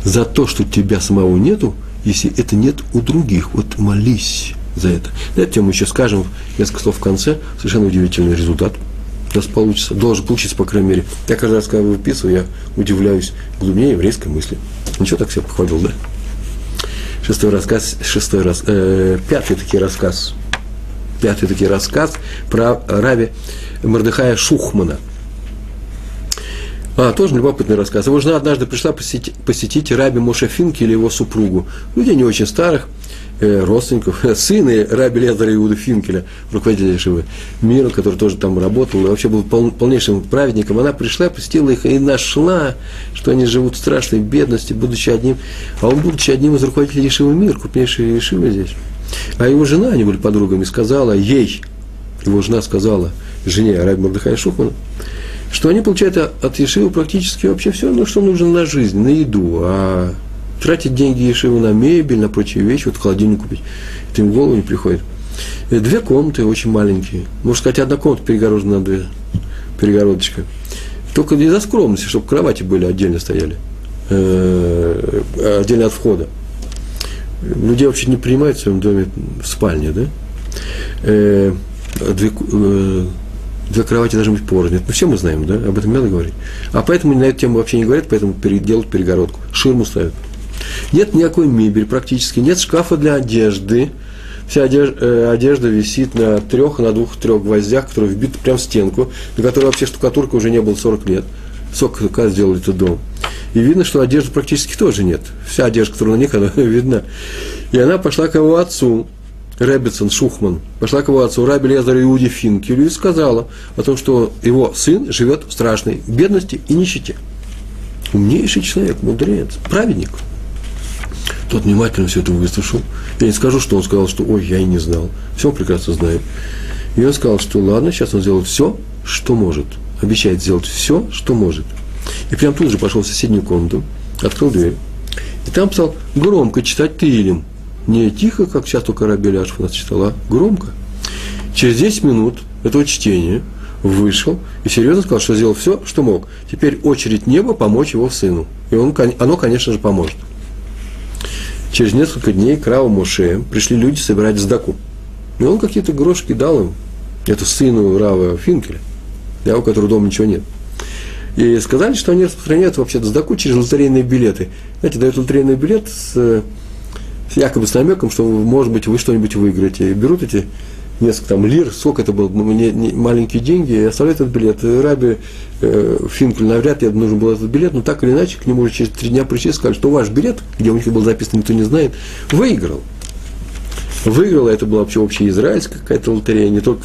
Speaker 1: За то, что тебя самого нету, если это нет у других. Вот молись за это. На эту тему еще скажем несколько слов в конце. Совершенно удивительный результат у нас получится. Должен получиться, по крайней мере. Я каждый раз, когда выписываю, я удивляюсь глубине еврейской мысли. Ничего так себя похвалил, да? Шестой рассказ, шестой раз, э, пятый таки рассказ, пятый таки рассказ про Раби Мордыхая Шухмана. А, тоже любопытный рассказ. Его жена однажды пришла посетить, посетить Раби Моше Финки или его супругу. Людей не очень старых, родственников, сына Раби Лезера Иуда Финкеля, руководителя Ешивы мира, который тоже там работал, и вообще был пол, полнейшим праведником, она пришла, посетила их и нашла, что они живут в страшной бедности, будучи одним, а он, будучи одним из руководителей Ешивы мир, крупнейшей Ешивы здесь. А его жена, они были подругами, сказала ей, его жена сказала жене Раби Мордыхая Шухмана, что они получают от Ешивы практически вообще все, ну, что нужно на жизнь, на еду, а тратить деньги Ешиву на мебель, на прочие вещи, вот холодильник купить, это им в голову не приходит. И две комнаты очень маленькие. Можно сказать, одна комната перегорожена на две, перегородочка. Только не за скромности, чтобы кровати были отдельно стояли, э, отдельно от входа. Людей вообще не принимают в своем доме в спальне, да? Э, две, э, две кровати должны быть порознь. Ну, все мы знаем, да, об этом надо говорить. А поэтому на эту тему вообще не говорят, поэтому делают перегородку, ширму ставят. Нет никакой мебели практически, нет шкафа для одежды. Вся одежда, э, одежда висит на трех, на двух-трех гвоздях, которые вбиты прямо в стенку, на которой вообще штукатурка уже не было 40 лет. Сколько сделали этот дом. И видно, что одежды практически тоже нет. Вся одежда, которая на них, она видна. И она пошла к его отцу, Реббитсон Шухман, пошла к его отцу Раби Лезару Иуде Финкелю и сказала о том, что его сын живет в страшной бедности и нищете. Умнейший человек, мудрец, праведник. Тот внимательно все это выслушал. Я не скажу, что он сказал, что ой, я и не знал. Все он прекрасно знает. И он сказал, что ладно, сейчас он сделает все, что может. Обещает сделать все, что может. И прям тут же пошел в соседнюю комнату, открыл дверь. И там стал громко читать Тилем. Не тихо, как сейчас только Раби Ляшев нас читал, а громко. Через 10 минут этого чтения вышел и серьезно сказал, что сделал все, что мог. Теперь очередь неба помочь его сыну. И он, оно, конечно же, поможет. Через несколько дней к Раву Моше пришли люди собирать сдаку. И он какие-то грошки дал им. Это сыну Рава Финкеля, у которого дома ничего нет. И сказали, что они распространяют вообще сдаку через лотерейные билеты. Знаете, дают лотерейный билет с, с якобы с намеком, что, может быть, вы что-нибудь выиграете. И берут эти несколько там лир, сколько это было, ну, не, маленькие деньги, и оставляют этот билет. Раби э, Финкель, навряд ли нужен был этот билет, но так или иначе, к нему уже через три дня пришли и сказали, что ваш билет, где у них был записан, никто не знает, выиграл. Выиграла, это была вообще общеизраильская какая-то лотерея, не только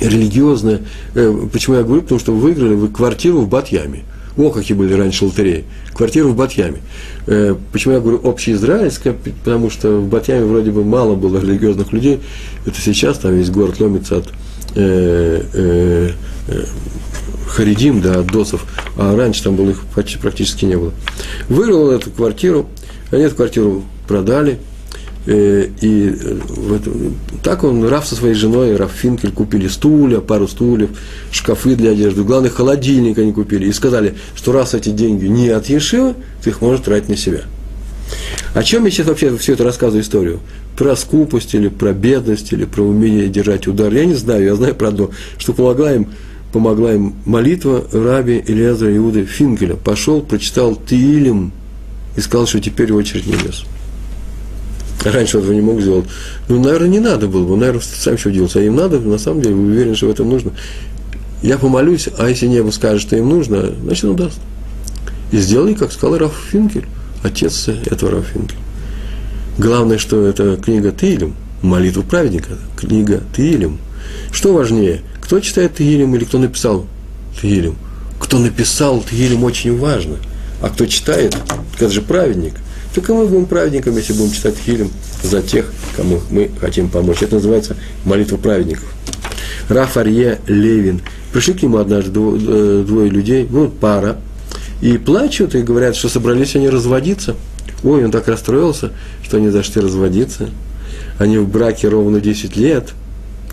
Speaker 1: религиозная. Э, почему я говорю? Потому что вы выиграли вы квартиру в Батьяме. О, какие были раньше лотереи. Квартиру в Батьяме. Э, почему я говорю общеизраильская? Потому что в Батьяме вроде бы мало было религиозных людей. Это сейчас там весь город ломится от э, э, э, Харидим, да, от досов. А раньше там было их почти, практически не было. Выиграл эту квартиру. Они эту квартиру продали – и э, вот, так он, Раф со своей женой, Раф Финкель, купили стулья, пару стульев, шкафы для одежды, главное, холодильник они купили. И сказали, что раз эти деньги не от Ешива, ты их можешь тратить на себя. О чем я сейчас вообще все это рассказываю историю? Про скупость или про бедность, или про умение держать удар. Я не знаю, я знаю про одно, что помогла им, помогла им молитва раби Илиазра Иуды Финкеля. Пошел, прочитал Тиилим и сказал, что теперь очередь небес. Раньше этого не мог сделать. Ну, наверное, не надо было бы, наверное, сам еще делать. А им надо, на самом деле, уверен, что в этом нужно. Я помолюсь, а если небо скажет, что им нужно, значит, он даст. И сделай, как сказал Раф Финкель, отец этого Раф Финкель. Главное, что это книга Тилем, молитва праведника, книга Тилем. Что важнее, кто читает Тилем или кто написал Тилем? Кто написал Тилем очень важно. А кто читает, это же праведник – так и мы будем праведниками, если будем читать хилим за тех, кому мы хотим помочь. Это называется молитва праведников. Раф Арье Левин. Пришли к нему однажды э, двое людей, ну, пара, и плачут, и говорят, что собрались они разводиться. Ой, он так расстроился, что они зашли разводиться. Они в браке ровно 10 лет,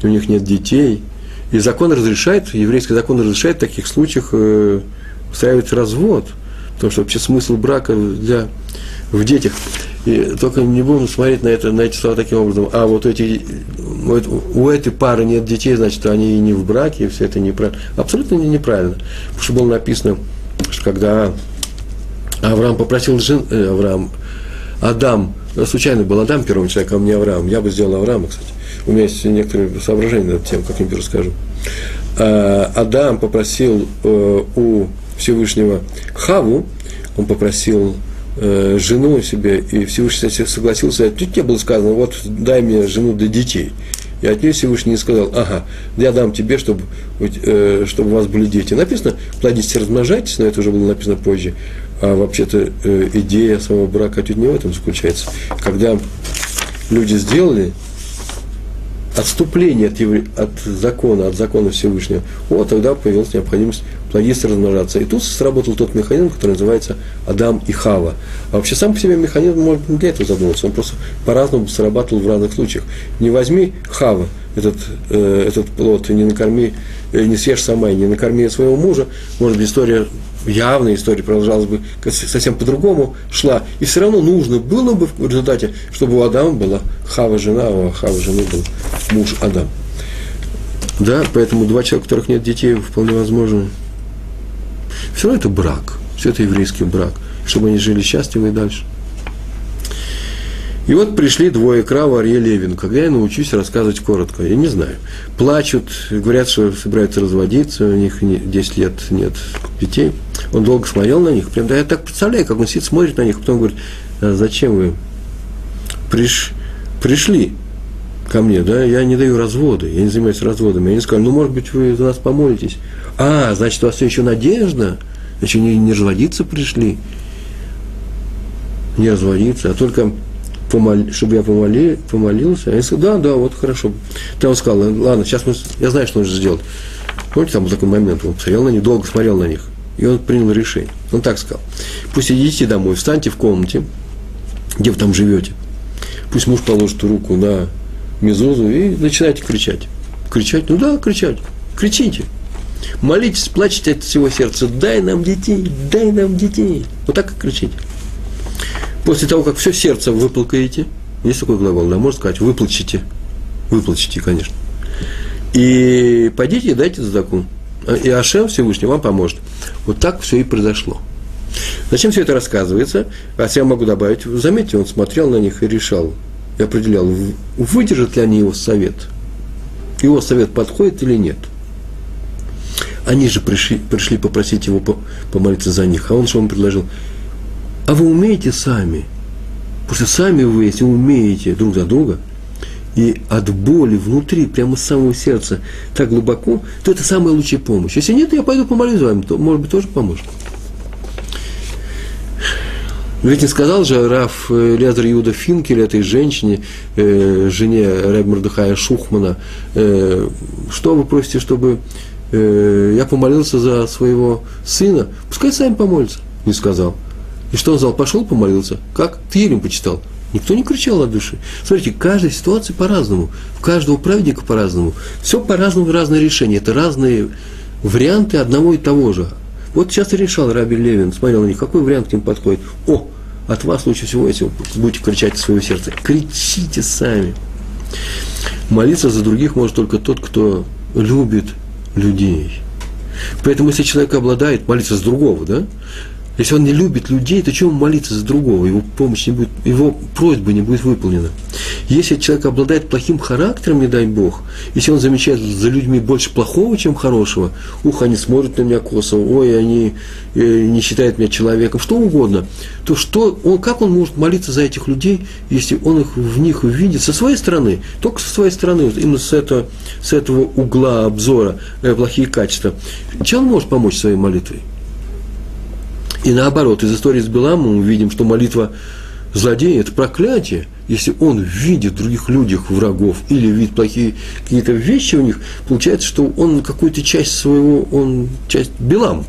Speaker 1: у них нет детей. И закон разрешает, еврейский закон разрешает в таких случаях э, устраивать развод. Потому что вообще смысл брака для в детях. И только не будем смотреть на, это, на эти слова таким образом. А вот эти, вот у этой пары нет детей, значит, они не в браке, и все это неправильно. Абсолютно неправильно. Потому что было написано, что когда Авраам попросил жен, э, Авраам, Адам, случайно был Адам первым человеком, а не Авраам. Я бы сделал Авраама, кстати. У меня есть некоторые соображения над тем, как я расскажу. А, Адам попросил э, у Всевышнего Хаву, он попросил э, жену себе, и Всевышний согласился, тут не было сказано, вот дай мне жену для детей. И от нее Всевышний не сказал, ага, я дам тебе, чтобы, э, чтобы у вас были дети. Написано, плодитесь, размножайтесь, но это уже было написано позже. А вообще-то э, идея самого брака тут не в этом заключается. Когда люди сделали отступление от, евре... от закона, от закона Всевышнего, вот тогда появилась необходимость плодиться, размножаться. И тут сработал тот механизм, который называется Адам и Хава. А вообще сам по себе механизм может не для этого задуматься, он просто по-разному срабатывал в разных случаях. Не возьми Хава, этот, э, этот плод, и не накорми, э, не съешь сама, и не накорми своего мужа, может быть, история явная история продолжалась бы совсем по-другому, шла. И все равно нужно было бы в результате, чтобы у Адама была Хава жена, а у Хава жены был муж Адам. Да, поэтому два человека, у которых нет детей, вполне возможно. Все это брак. Все это еврейский брак. Чтобы они жили счастливо и дальше. И вот пришли двое Крава, Арье Левин. Когда я научусь рассказывать коротко? Я не знаю. Плачут, говорят, что собираются разводиться, у них 10 лет нет детей. Он долго смотрел на них. Прям, да я так представляю, как он сидит, смотрит на них, потом говорит, а зачем вы приш, пришли ко мне, да, я не даю разводы, я не занимаюсь разводами. Они сказали, ну, может быть, вы за нас помолитесь. А, значит, у вас все еще надежда, еще не, не разводиться пришли. Не разводиться, а только помол... чтобы я помоли... помолился. Они сказали, да, да, вот хорошо. Там он сказал, ладно, сейчас мы... Я знаю, что нужно сделать. Помните, там был такой момент, он посмотрел на них, долго смотрел на них. И он принял решение. Он так сказал. Пусть идите домой, встаньте в комнате, где вы там живете. Пусть муж положит руку на мезузу и начинайте кричать. Кричать? Ну да, кричать. Кричите. Молитесь, плачьте от всего сердца. Дай нам детей, дай нам детей. Вот так и кричите. После того, как все сердце выплакаете, есть такой глагол, да, можно сказать, выплачете. Выплачете, конечно. И пойдите и дайте задаку. И Ашем Всевышний вам поможет. Вот так все и произошло. Зачем все это рассказывается? А я могу добавить, заметьте, он смотрел на них и решал, и определял, выдержат ли они его совет. Его совет подходит или нет. Они же пришли, пришли попросить его помолиться за них, а он что ему предложил? А вы умеете сами, потому что сами вы, если умеете друг за друга, и от боли внутри, прямо с самого сердца, так глубоко, то это самая лучшая помощь. Если нет, я пойду помолюсь за вами, то, может быть, тоже поможет. Ведь не сказал же Раф э, Лезер Юда Финкель этой женщине, э, жене Рэб Мордыхая Шухмана, э, что вы просите, чтобы э, я помолился за своего сына? Пускай сами помолятся. Не сказал. И что он сказал? Пошел, помолился. Как? Тилем почитал. Никто не кричал от души. Смотрите, каждая ситуация по-разному. У каждого праведника по-разному. Все по-разному, разные решения. Это разные варианты одного и того же. Вот сейчас и решал Раби Левин, смотрел на них, какой вариант к ним подходит. О, от вас лучше всего, если вы будете кричать из своего сердца. Кричите сами. Молиться за других может только тот, кто любит людей. Поэтому, если человек обладает, молиться за другого, да, если он не любит людей, то чему молиться за другого? Его помощь не будет, его просьба не будет выполнена. Если человек обладает плохим характером, не дай Бог, если он замечает за людьми больше плохого, чем хорошего, ух, они смотрят на меня косо, ой, они э, не считают меня человеком, что угодно, то что он, как он может молиться за этих людей, если он их в них увидит со своей стороны, только со своей стороны, именно с этого, с этого угла обзора э, плохие качества. Чем он может помочь своей молитвой? И наоборот, из истории с Беламом мы видим, что молитва злодея – это проклятие. Если он видит в других людях врагов или видит плохие какие-то вещи у них, получается, что он какую-то часть своего, он часть Белам.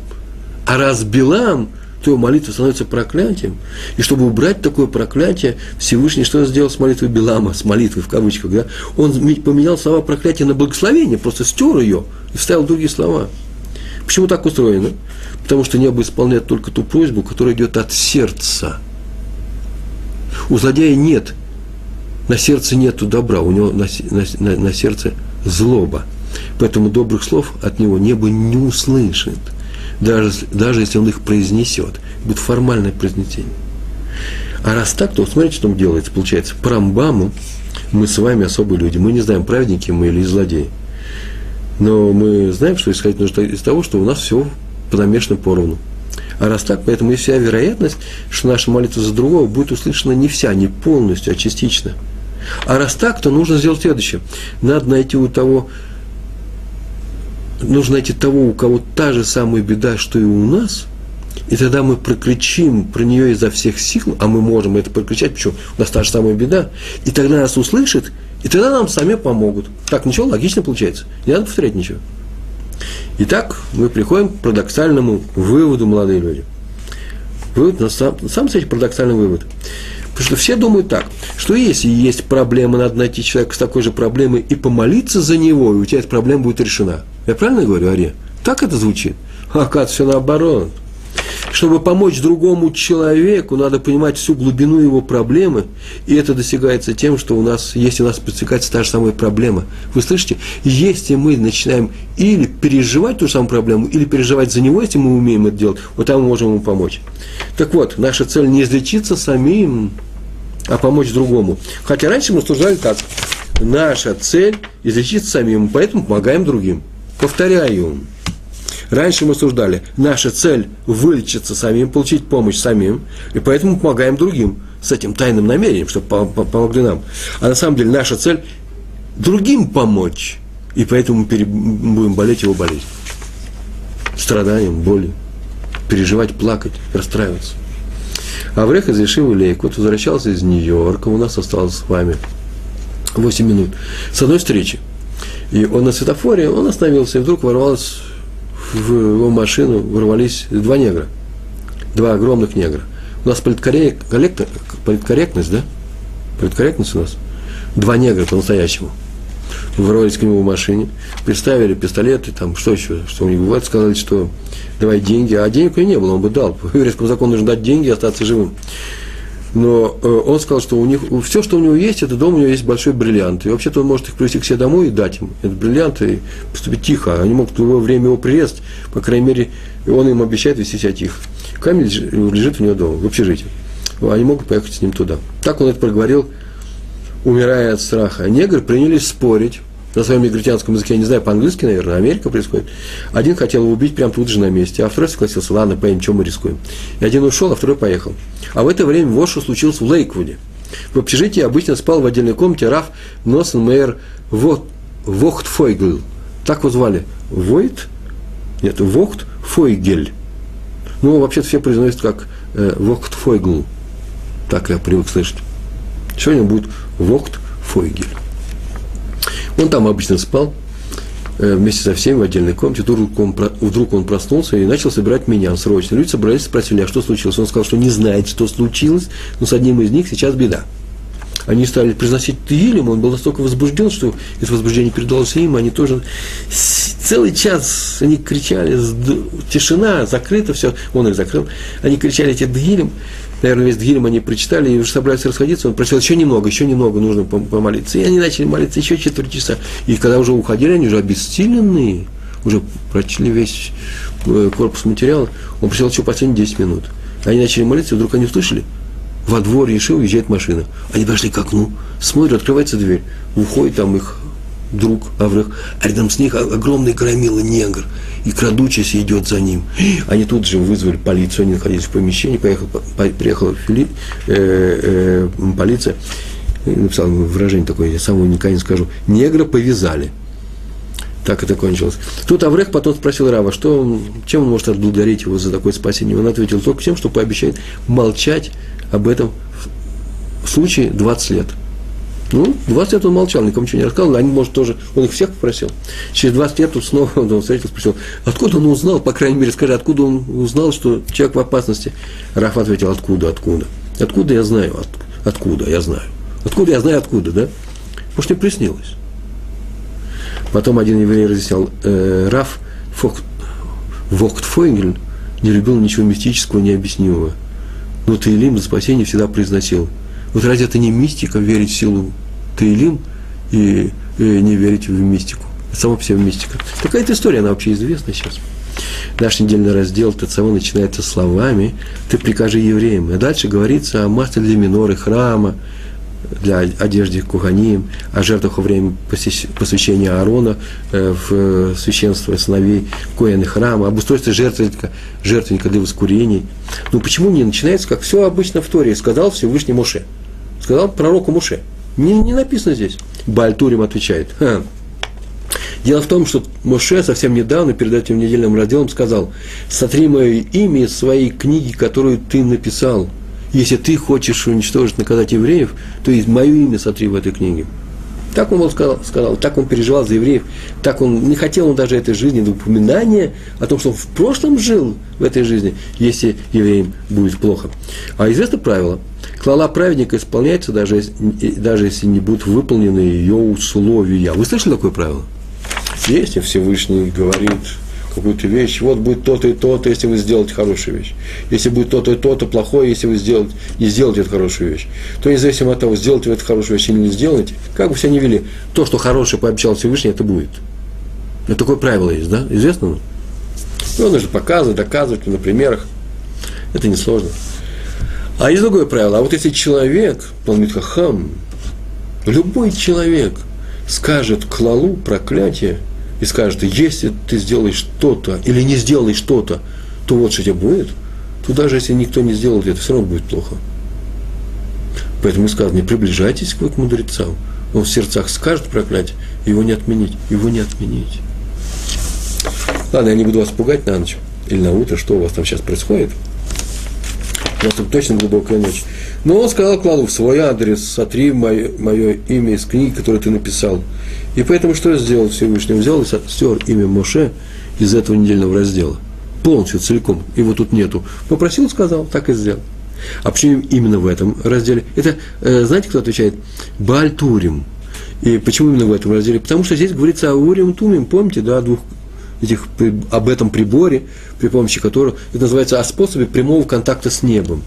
Speaker 1: А раз Белам, то его молитва становится проклятием. И чтобы убрать такое проклятие, Всевышний что сделал с молитвой Белама, с молитвой в кавычках, да? Он поменял слова проклятия на благословение, просто стер ее и вставил другие слова. Почему так устроено? Потому что небо исполняет только ту просьбу, которая идет от сердца. У злодея нет, на сердце нету добра, у него на, на, на сердце злоба. Поэтому добрых слов от него небо не услышит, даже, даже если он их произнесет. Будет формальное произнесение. А раз так, то смотрите, что он делает. Получается, по Рамбаму мы с вами особые люди. Мы не знаем, праведники мы или злодеи. Но мы знаем, что исходить нужно из того, что у нас все подомешаны поровну. А раз так, поэтому есть вся вероятность, что наша молитва за другого будет услышана не вся, не полностью, а частично. А раз так, то нужно сделать следующее. Надо найти у того, нужно найти того, у кого та же самая беда, что и у нас, и тогда мы прокричим про нее изо всех сил, а мы можем это прокричать, почему у нас та же самая беда, и тогда нас услышит, и тогда нам сами помогут. Так, ничего, логично получается. Не надо повторять ничего. Итак, мы приходим к парадоксальному выводу, молодые люди. Вывод, на сам, самый кстати, парадоксальный вывод. Потому что все думают так, что если есть проблема, надо найти человека с такой же проблемой и помолиться за него, и у тебя эта проблема будет решена. Я правильно говорю, Ария? Так это звучит? А оказывается, все наоборот. Чтобы помочь другому человеку, надо понимать всю глубину его проблемы, и это достигается тем, что у нас, если у нас подсекается та же самая проблема. Вы слышите? Если мы начинаем или переживать ту же самую проблему, или переживать за него, если мы умеем это делать, вот там мы можем ему помочь. Так вот, наша цель не излечиться самим, а помочь другому. Хотя раньше мы служили так. Наша цель – излечиться самим, поэтому помогаем другим. Повторяю. Раньше мы суждали, наша цель – вылечиться самим, получить помощь самим, и поэтому помогаем другим с этим тайным намерением, чтобы помогли нам. А на самом деле наша цель – другим помочь, и поэтому будем болеть его болеть. Страданием, болью, переживать, плакать, расстраиваться. Аврех из Ешивы Лейк, вот возвращался из Нью-Йорка, у нас осталось с вами 8 минут, с одной встречи. И он на светофоре, он остановился, и вдруг ворвалось в его машину ворвались два негра, два огромных негра. У нас политкорректность, да? Политкорректность у нас. Два негра по-настоящему. Ворвались к нему в машине, представили пистолеты, там, что еще, что у них бывает, сказали, что давай деньги, а денег у него не было, он бы дал. По еврейскому закону нужно дать деньги и остаться живым но э, он сказал, что у них все, что у него есть, это дом, у него есть большой бриллиант. И вообще-то он может их привести к себе домой и дать им этот бриллиант и поступить тихо. Они могут в любое время его прирезать, по крайней мере, он им обещает вести себя тихо. Камень лежит у него дома, в общежитии. Они могут поехать с ним туда. Так он это проговорил, умирая от страха. Негры принялись спорить на своем негритянском языке, я не знаю, по-английски, наверное, Америка происходит. Один хотел его убить прямо тут же на месте, а второй согласился, ладно, поедем, чем мы рискуем. И один ушел, а второй поехал. А в это время вот что случилось в Лейквуде. В общежитии обычно спал в отдельной комнате Раф Носен Мейер Вохтфойгл. Так его звали. Войт? Нет, Вохт Фойгель. Ну, вообще-то все произносят как э, Вохтфойгл. Так я привык слышать. Сегодня будет Вохт Фойгель. Он там обычно спал, э, вместе со всеми в отдельной комнате. Вдруг он, вдруг он проснулся и начал собирать меня срочно. Люди собрались, спросили, а что случилось? Он сказал, что не знает, что случилось, но с одним из них сейчас беда. Они стали произносить Тилим, он был настолько возбужден, что это возбуждение передалось им, они тоже целый час они кричали, тишина, закрыто все, он их закрыл, они кричали эти Дгилем, наверное, весь Дгилем они прочитали и уже собрались расходиться, он просил еще немного, еще немного нужно помолиться. И они начали молиться еще четверть часа. И когда уже уходили, они уже обессиленные, уже прочли весь э, корпус материала, он просил еще последние 10 минут. Они начали молиться, и вдруг они услышали, во двор решил, уезжает машина. Они пошли к окну, смотрят, открывается дверь, уходит там их друг Аврех, а рядом с них огромный громила негр, и крадучись идет за ним. Они тут же вызвали полицию, они находились в помещении, поехал, по, приехала Фили, э, э, полиция, написал выражение такое, я самого никогда не скажу, негра повязали. Так это кончилось. Тут Аврех потом спросил Рава, что, чем он может отблагодарить его за такое спасение. Он ответил только тем, что пообещает молчать об этом в случае 20 лет. Ну, 20 лет он молчал, никому ничего не рассказывал, они, может, тоже, он их всех попросил. Через 20 лет тут снова он встретился, спросил, откуда он узнал, по крайней мере, скажи, откуда он узнал, что человек в опасности? Раф ответил, откуда, откуда? Откуда я знаю, от, откуда, я знаю. Откуда я знаю, откуда, да? Может, мне приснилось. Потом один еврей разъяснял, э, Раф Фохт, Вохтфойгель не любил ничего мистического, необъяснимого. Но Таилим за спасение всегда произносил – вот разве это не мистика, верить в силу Таилим и, и не верить в мистику? Это сама по себе мистика. Такая-то история, она вообще известна сейчас. Наш недельный раздел ТЦВ начинается словами «Ты прикажи евреям». И дальше говорится о масле для миноры, храма, для одежды куханим, о жертвах во время посвящения Аарона э, в священство сыновей Коэн и храма, об устройстве жертвенника, жертвенника для воскурений. Ну почему не начинается, как все обычно в Торе, сказал Всевышний Моше – сказал пророку Муше. Не, не написано здесь. Бальтурим отвечает. Ха. Дело в том, что Моше совсем недавно, перед этим недельным разделом, сказал, сотри мое имя из своей книги, которую ты написал. Если ты хочешь уничтожить, наказать евреев, то и мое имя сотри в этой книге. Так он сказал, сказал, так он переживал за евреев, так он не хотел он даже этой жизни, до упоминания о том, что он в прошлом жил в этой жизни, если евреям будет плохо. А известно правило, клала праведника исполняется, даже, даже если не будут выполнены ее условия. Вы слышали такое правило? Если Всевышний говорит какую-то вещь, вот будет то-то и то-то, если вы сделаете хорошую вещь. Если будет то-то и то-то плохое, если вы сделаете, не сделаете эту хорошую вещь. То независимо от того, сделаете вы эту хорошую вещь или не сделаете, как бы себя не вели, то, что хорошее пообещал Всевышний, это будет. Это такое правило есть, да? Известно? Ну? Нужно показывать, доказывать на примерах. Это несложно. А есть другое правило. А вот если человек, Талмит Хахам, любой человек скажет клалу, проклятие, и скажет, если ты сделаешь что-то или не сделаешь что-то, то вот что тебе будет, то даже если никто не сделает это, все равно будет плохо. Поэтому сказано, не приближайтесь к мудрецам. Он в сердцах скажет проклятие, его не отменить, его не отменить. Ладно, я не буду вас пугать на ночь или на утро, что у вас там сейчас происходит. Вас там точно глубокая ночь. Но он сказал Кладу в свой адрес, сотри мое, мое имя из книги, которую ты написал. И поэтому что сделал Всевышний? Он взял и стер имя Моше из этого недельного раздела. Полностью, целиком. Его тут нету. Попросил, сказал, так и сделал. А почему именно в этом разделе? Это, э, знаете, кто отвечает? Бальтурим. И почему именно в этом разделе? Потому что здесь говорится о Урим Тумим, помните, да, двух этих, об этом приборе, при помощи которого, это называется о способе прямого контакта с небом.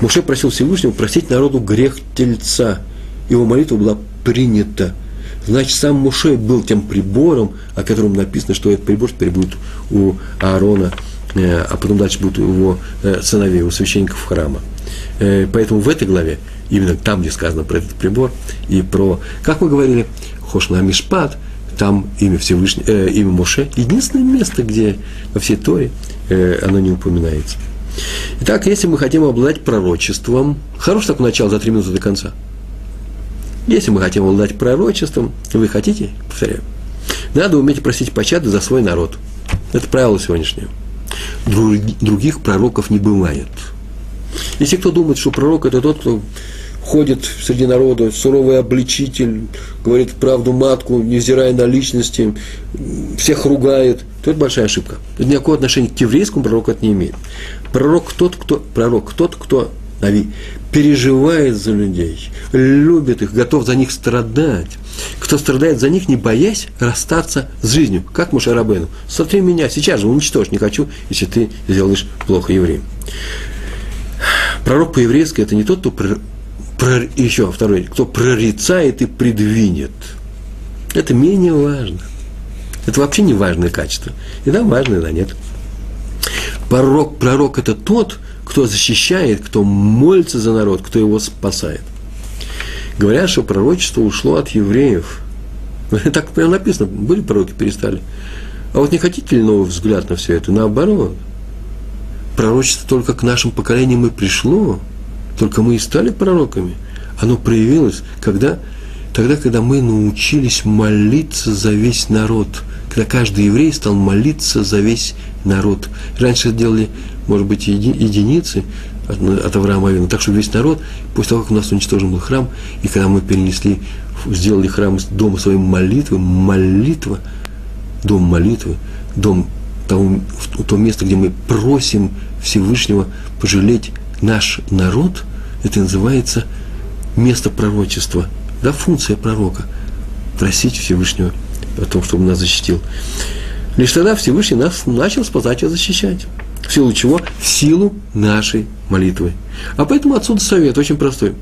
Speaker 1: Муше просил Всевышнего простить народу грех тельца. Его молитва была принята. Значит, сам Муше был тем прибором, о котором написано, что этот прибор теперь будет у Аарона, э, а потом дальше будет у его э, сыновей, у священников храма. Э, поэтому в этой главе, именно там, где сказано про этот прибор, и про, как мы говорили, Хошна Мишпат, там имя Всевышнего, э, имя Моше, единственное место, где во всей Торе э, оно не упоминается. Итак, если мы хотим обладать пророчеством, хорошее такое начало за три минуты до конца. Если мы хотим обладать пророчеством, вы хотите, повторяю, надо уметь просить пощады за свой народ. Это правило сегодняшнее. Других пророков не бывает. Если кто думает, что пророк это тот, кто ходит среди народа, суровый обличитель, говорит правду матку, невзирая на личности, всех ругает, то это большая ошибка. Это никакого отношения к еврейскому пророку это не имеет. Пророк тот, кто, пророк тот, кто Нави, переживает за людей, любит их, готов за них страдать. Кто страдает за них, не боясь расстаться с жизнью, как Мушарабену. Смотри меня, сейчас же уничтожь, не хочу, если ты сделаешь плохо евреям. Пророк по-еврейски – это не тот, кто про, еще второй, кто прорицает и предвинет. Это менее важно. Это вообще не важное качество. И да, важно, да, нет. Пророк, пророк – это тот, кто защищает, кто молится за народ, кто его спасает. Говорят, что пророчество ушло от евреев. Так прямо написано, были пророки, перестали. А вот не хотите ли новый взгляд на все это? Наоборот. Пророчество только к нашим поколениям и пришло – только мы и стали пророками. Оно проявилось, когда, тогда, когда мы научились молиться за весь народ. Когда каждый еврей стал молиться за весь народ. Раньше это делали, может быть, еди, единицы от, от Авраама Авина. Так что весь народ, после того, как у нас уничтожен был храм, и когда мы перенесли, сделали храм дома своей молитвы, молитва, дом молитвы, дом того, то место, где мы просим Всевышнего пожалеть наш народ, это называется место пророчества, да, функция пророка, просить Всевышнего о том, чтобы нас защитил. Лишь тогда Всевышний нас начал спасать и защищать. В силу чего? В силу нашей молитвы. А поэтому отсюда совет очень простой.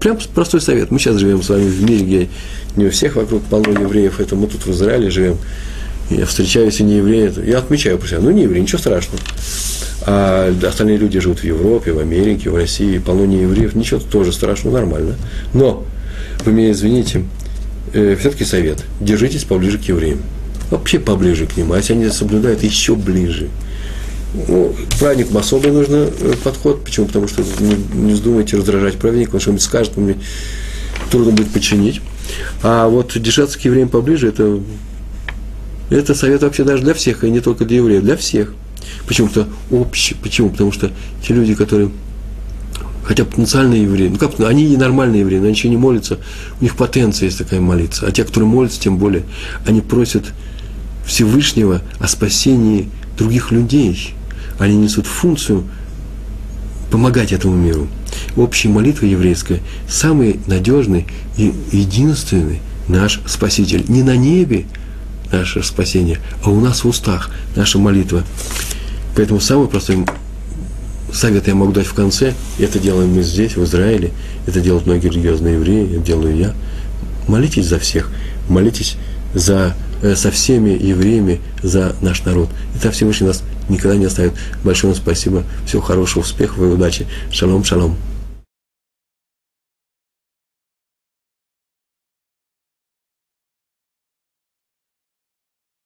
Speaker 1: Прям простой совет. Мы сейчас живем с вами в мире, где не у всех вокруг полно евреев, это мы тут в Израиле живем. Я встречаюсь и не евреи, я отмечаю про себя, ну не евреи, ничего страшного а остальные люди живут в Европе, в Америке, в России, полно не евреев, ничего тоже страшного, нормально. Но, вы меня извините, э, все-таки совет, держитесь поближе к евреям. Вообще поближе к ним, а если они соблюдают, еще ближе. Ну, праведникам особый нужен э, подход. Почему? Потому что не, не вздумайте раздражать праведника, он что-нибудь скажет, мне трудно будет починить. А вот держаться к евреям поближе, это, это совет вообще даже для всех, и не только для евреев, для всех. Почему-то общее. Почему? Потому что те люди, которые хотя потенциальные евреи, ну как, они и нормальные евреи, но они еще не молятся, у них потенция есть такая молиться. А те, которые молятся, тем более, они просят Всевышнего о спасении других людей. Они несут функцию помогать этому миру. Общая молитва еврейская – самый надежный и единственный наш Спаситель. Не на небе, наше спасение, а у нас в устах наша молитва. Поэтому самый простой совет я могу дать в конце, это делаем мы здесь, в Израиле, это делают многие религиозные евреи, это делаю я. Молитесь за всех, молитесь за, э, со всеми евреями за наш народ. И так Всевышний нас никогда не оставит. Большое вам спасибо, всего хорошего, успехов и удачи. Шалом, шалом.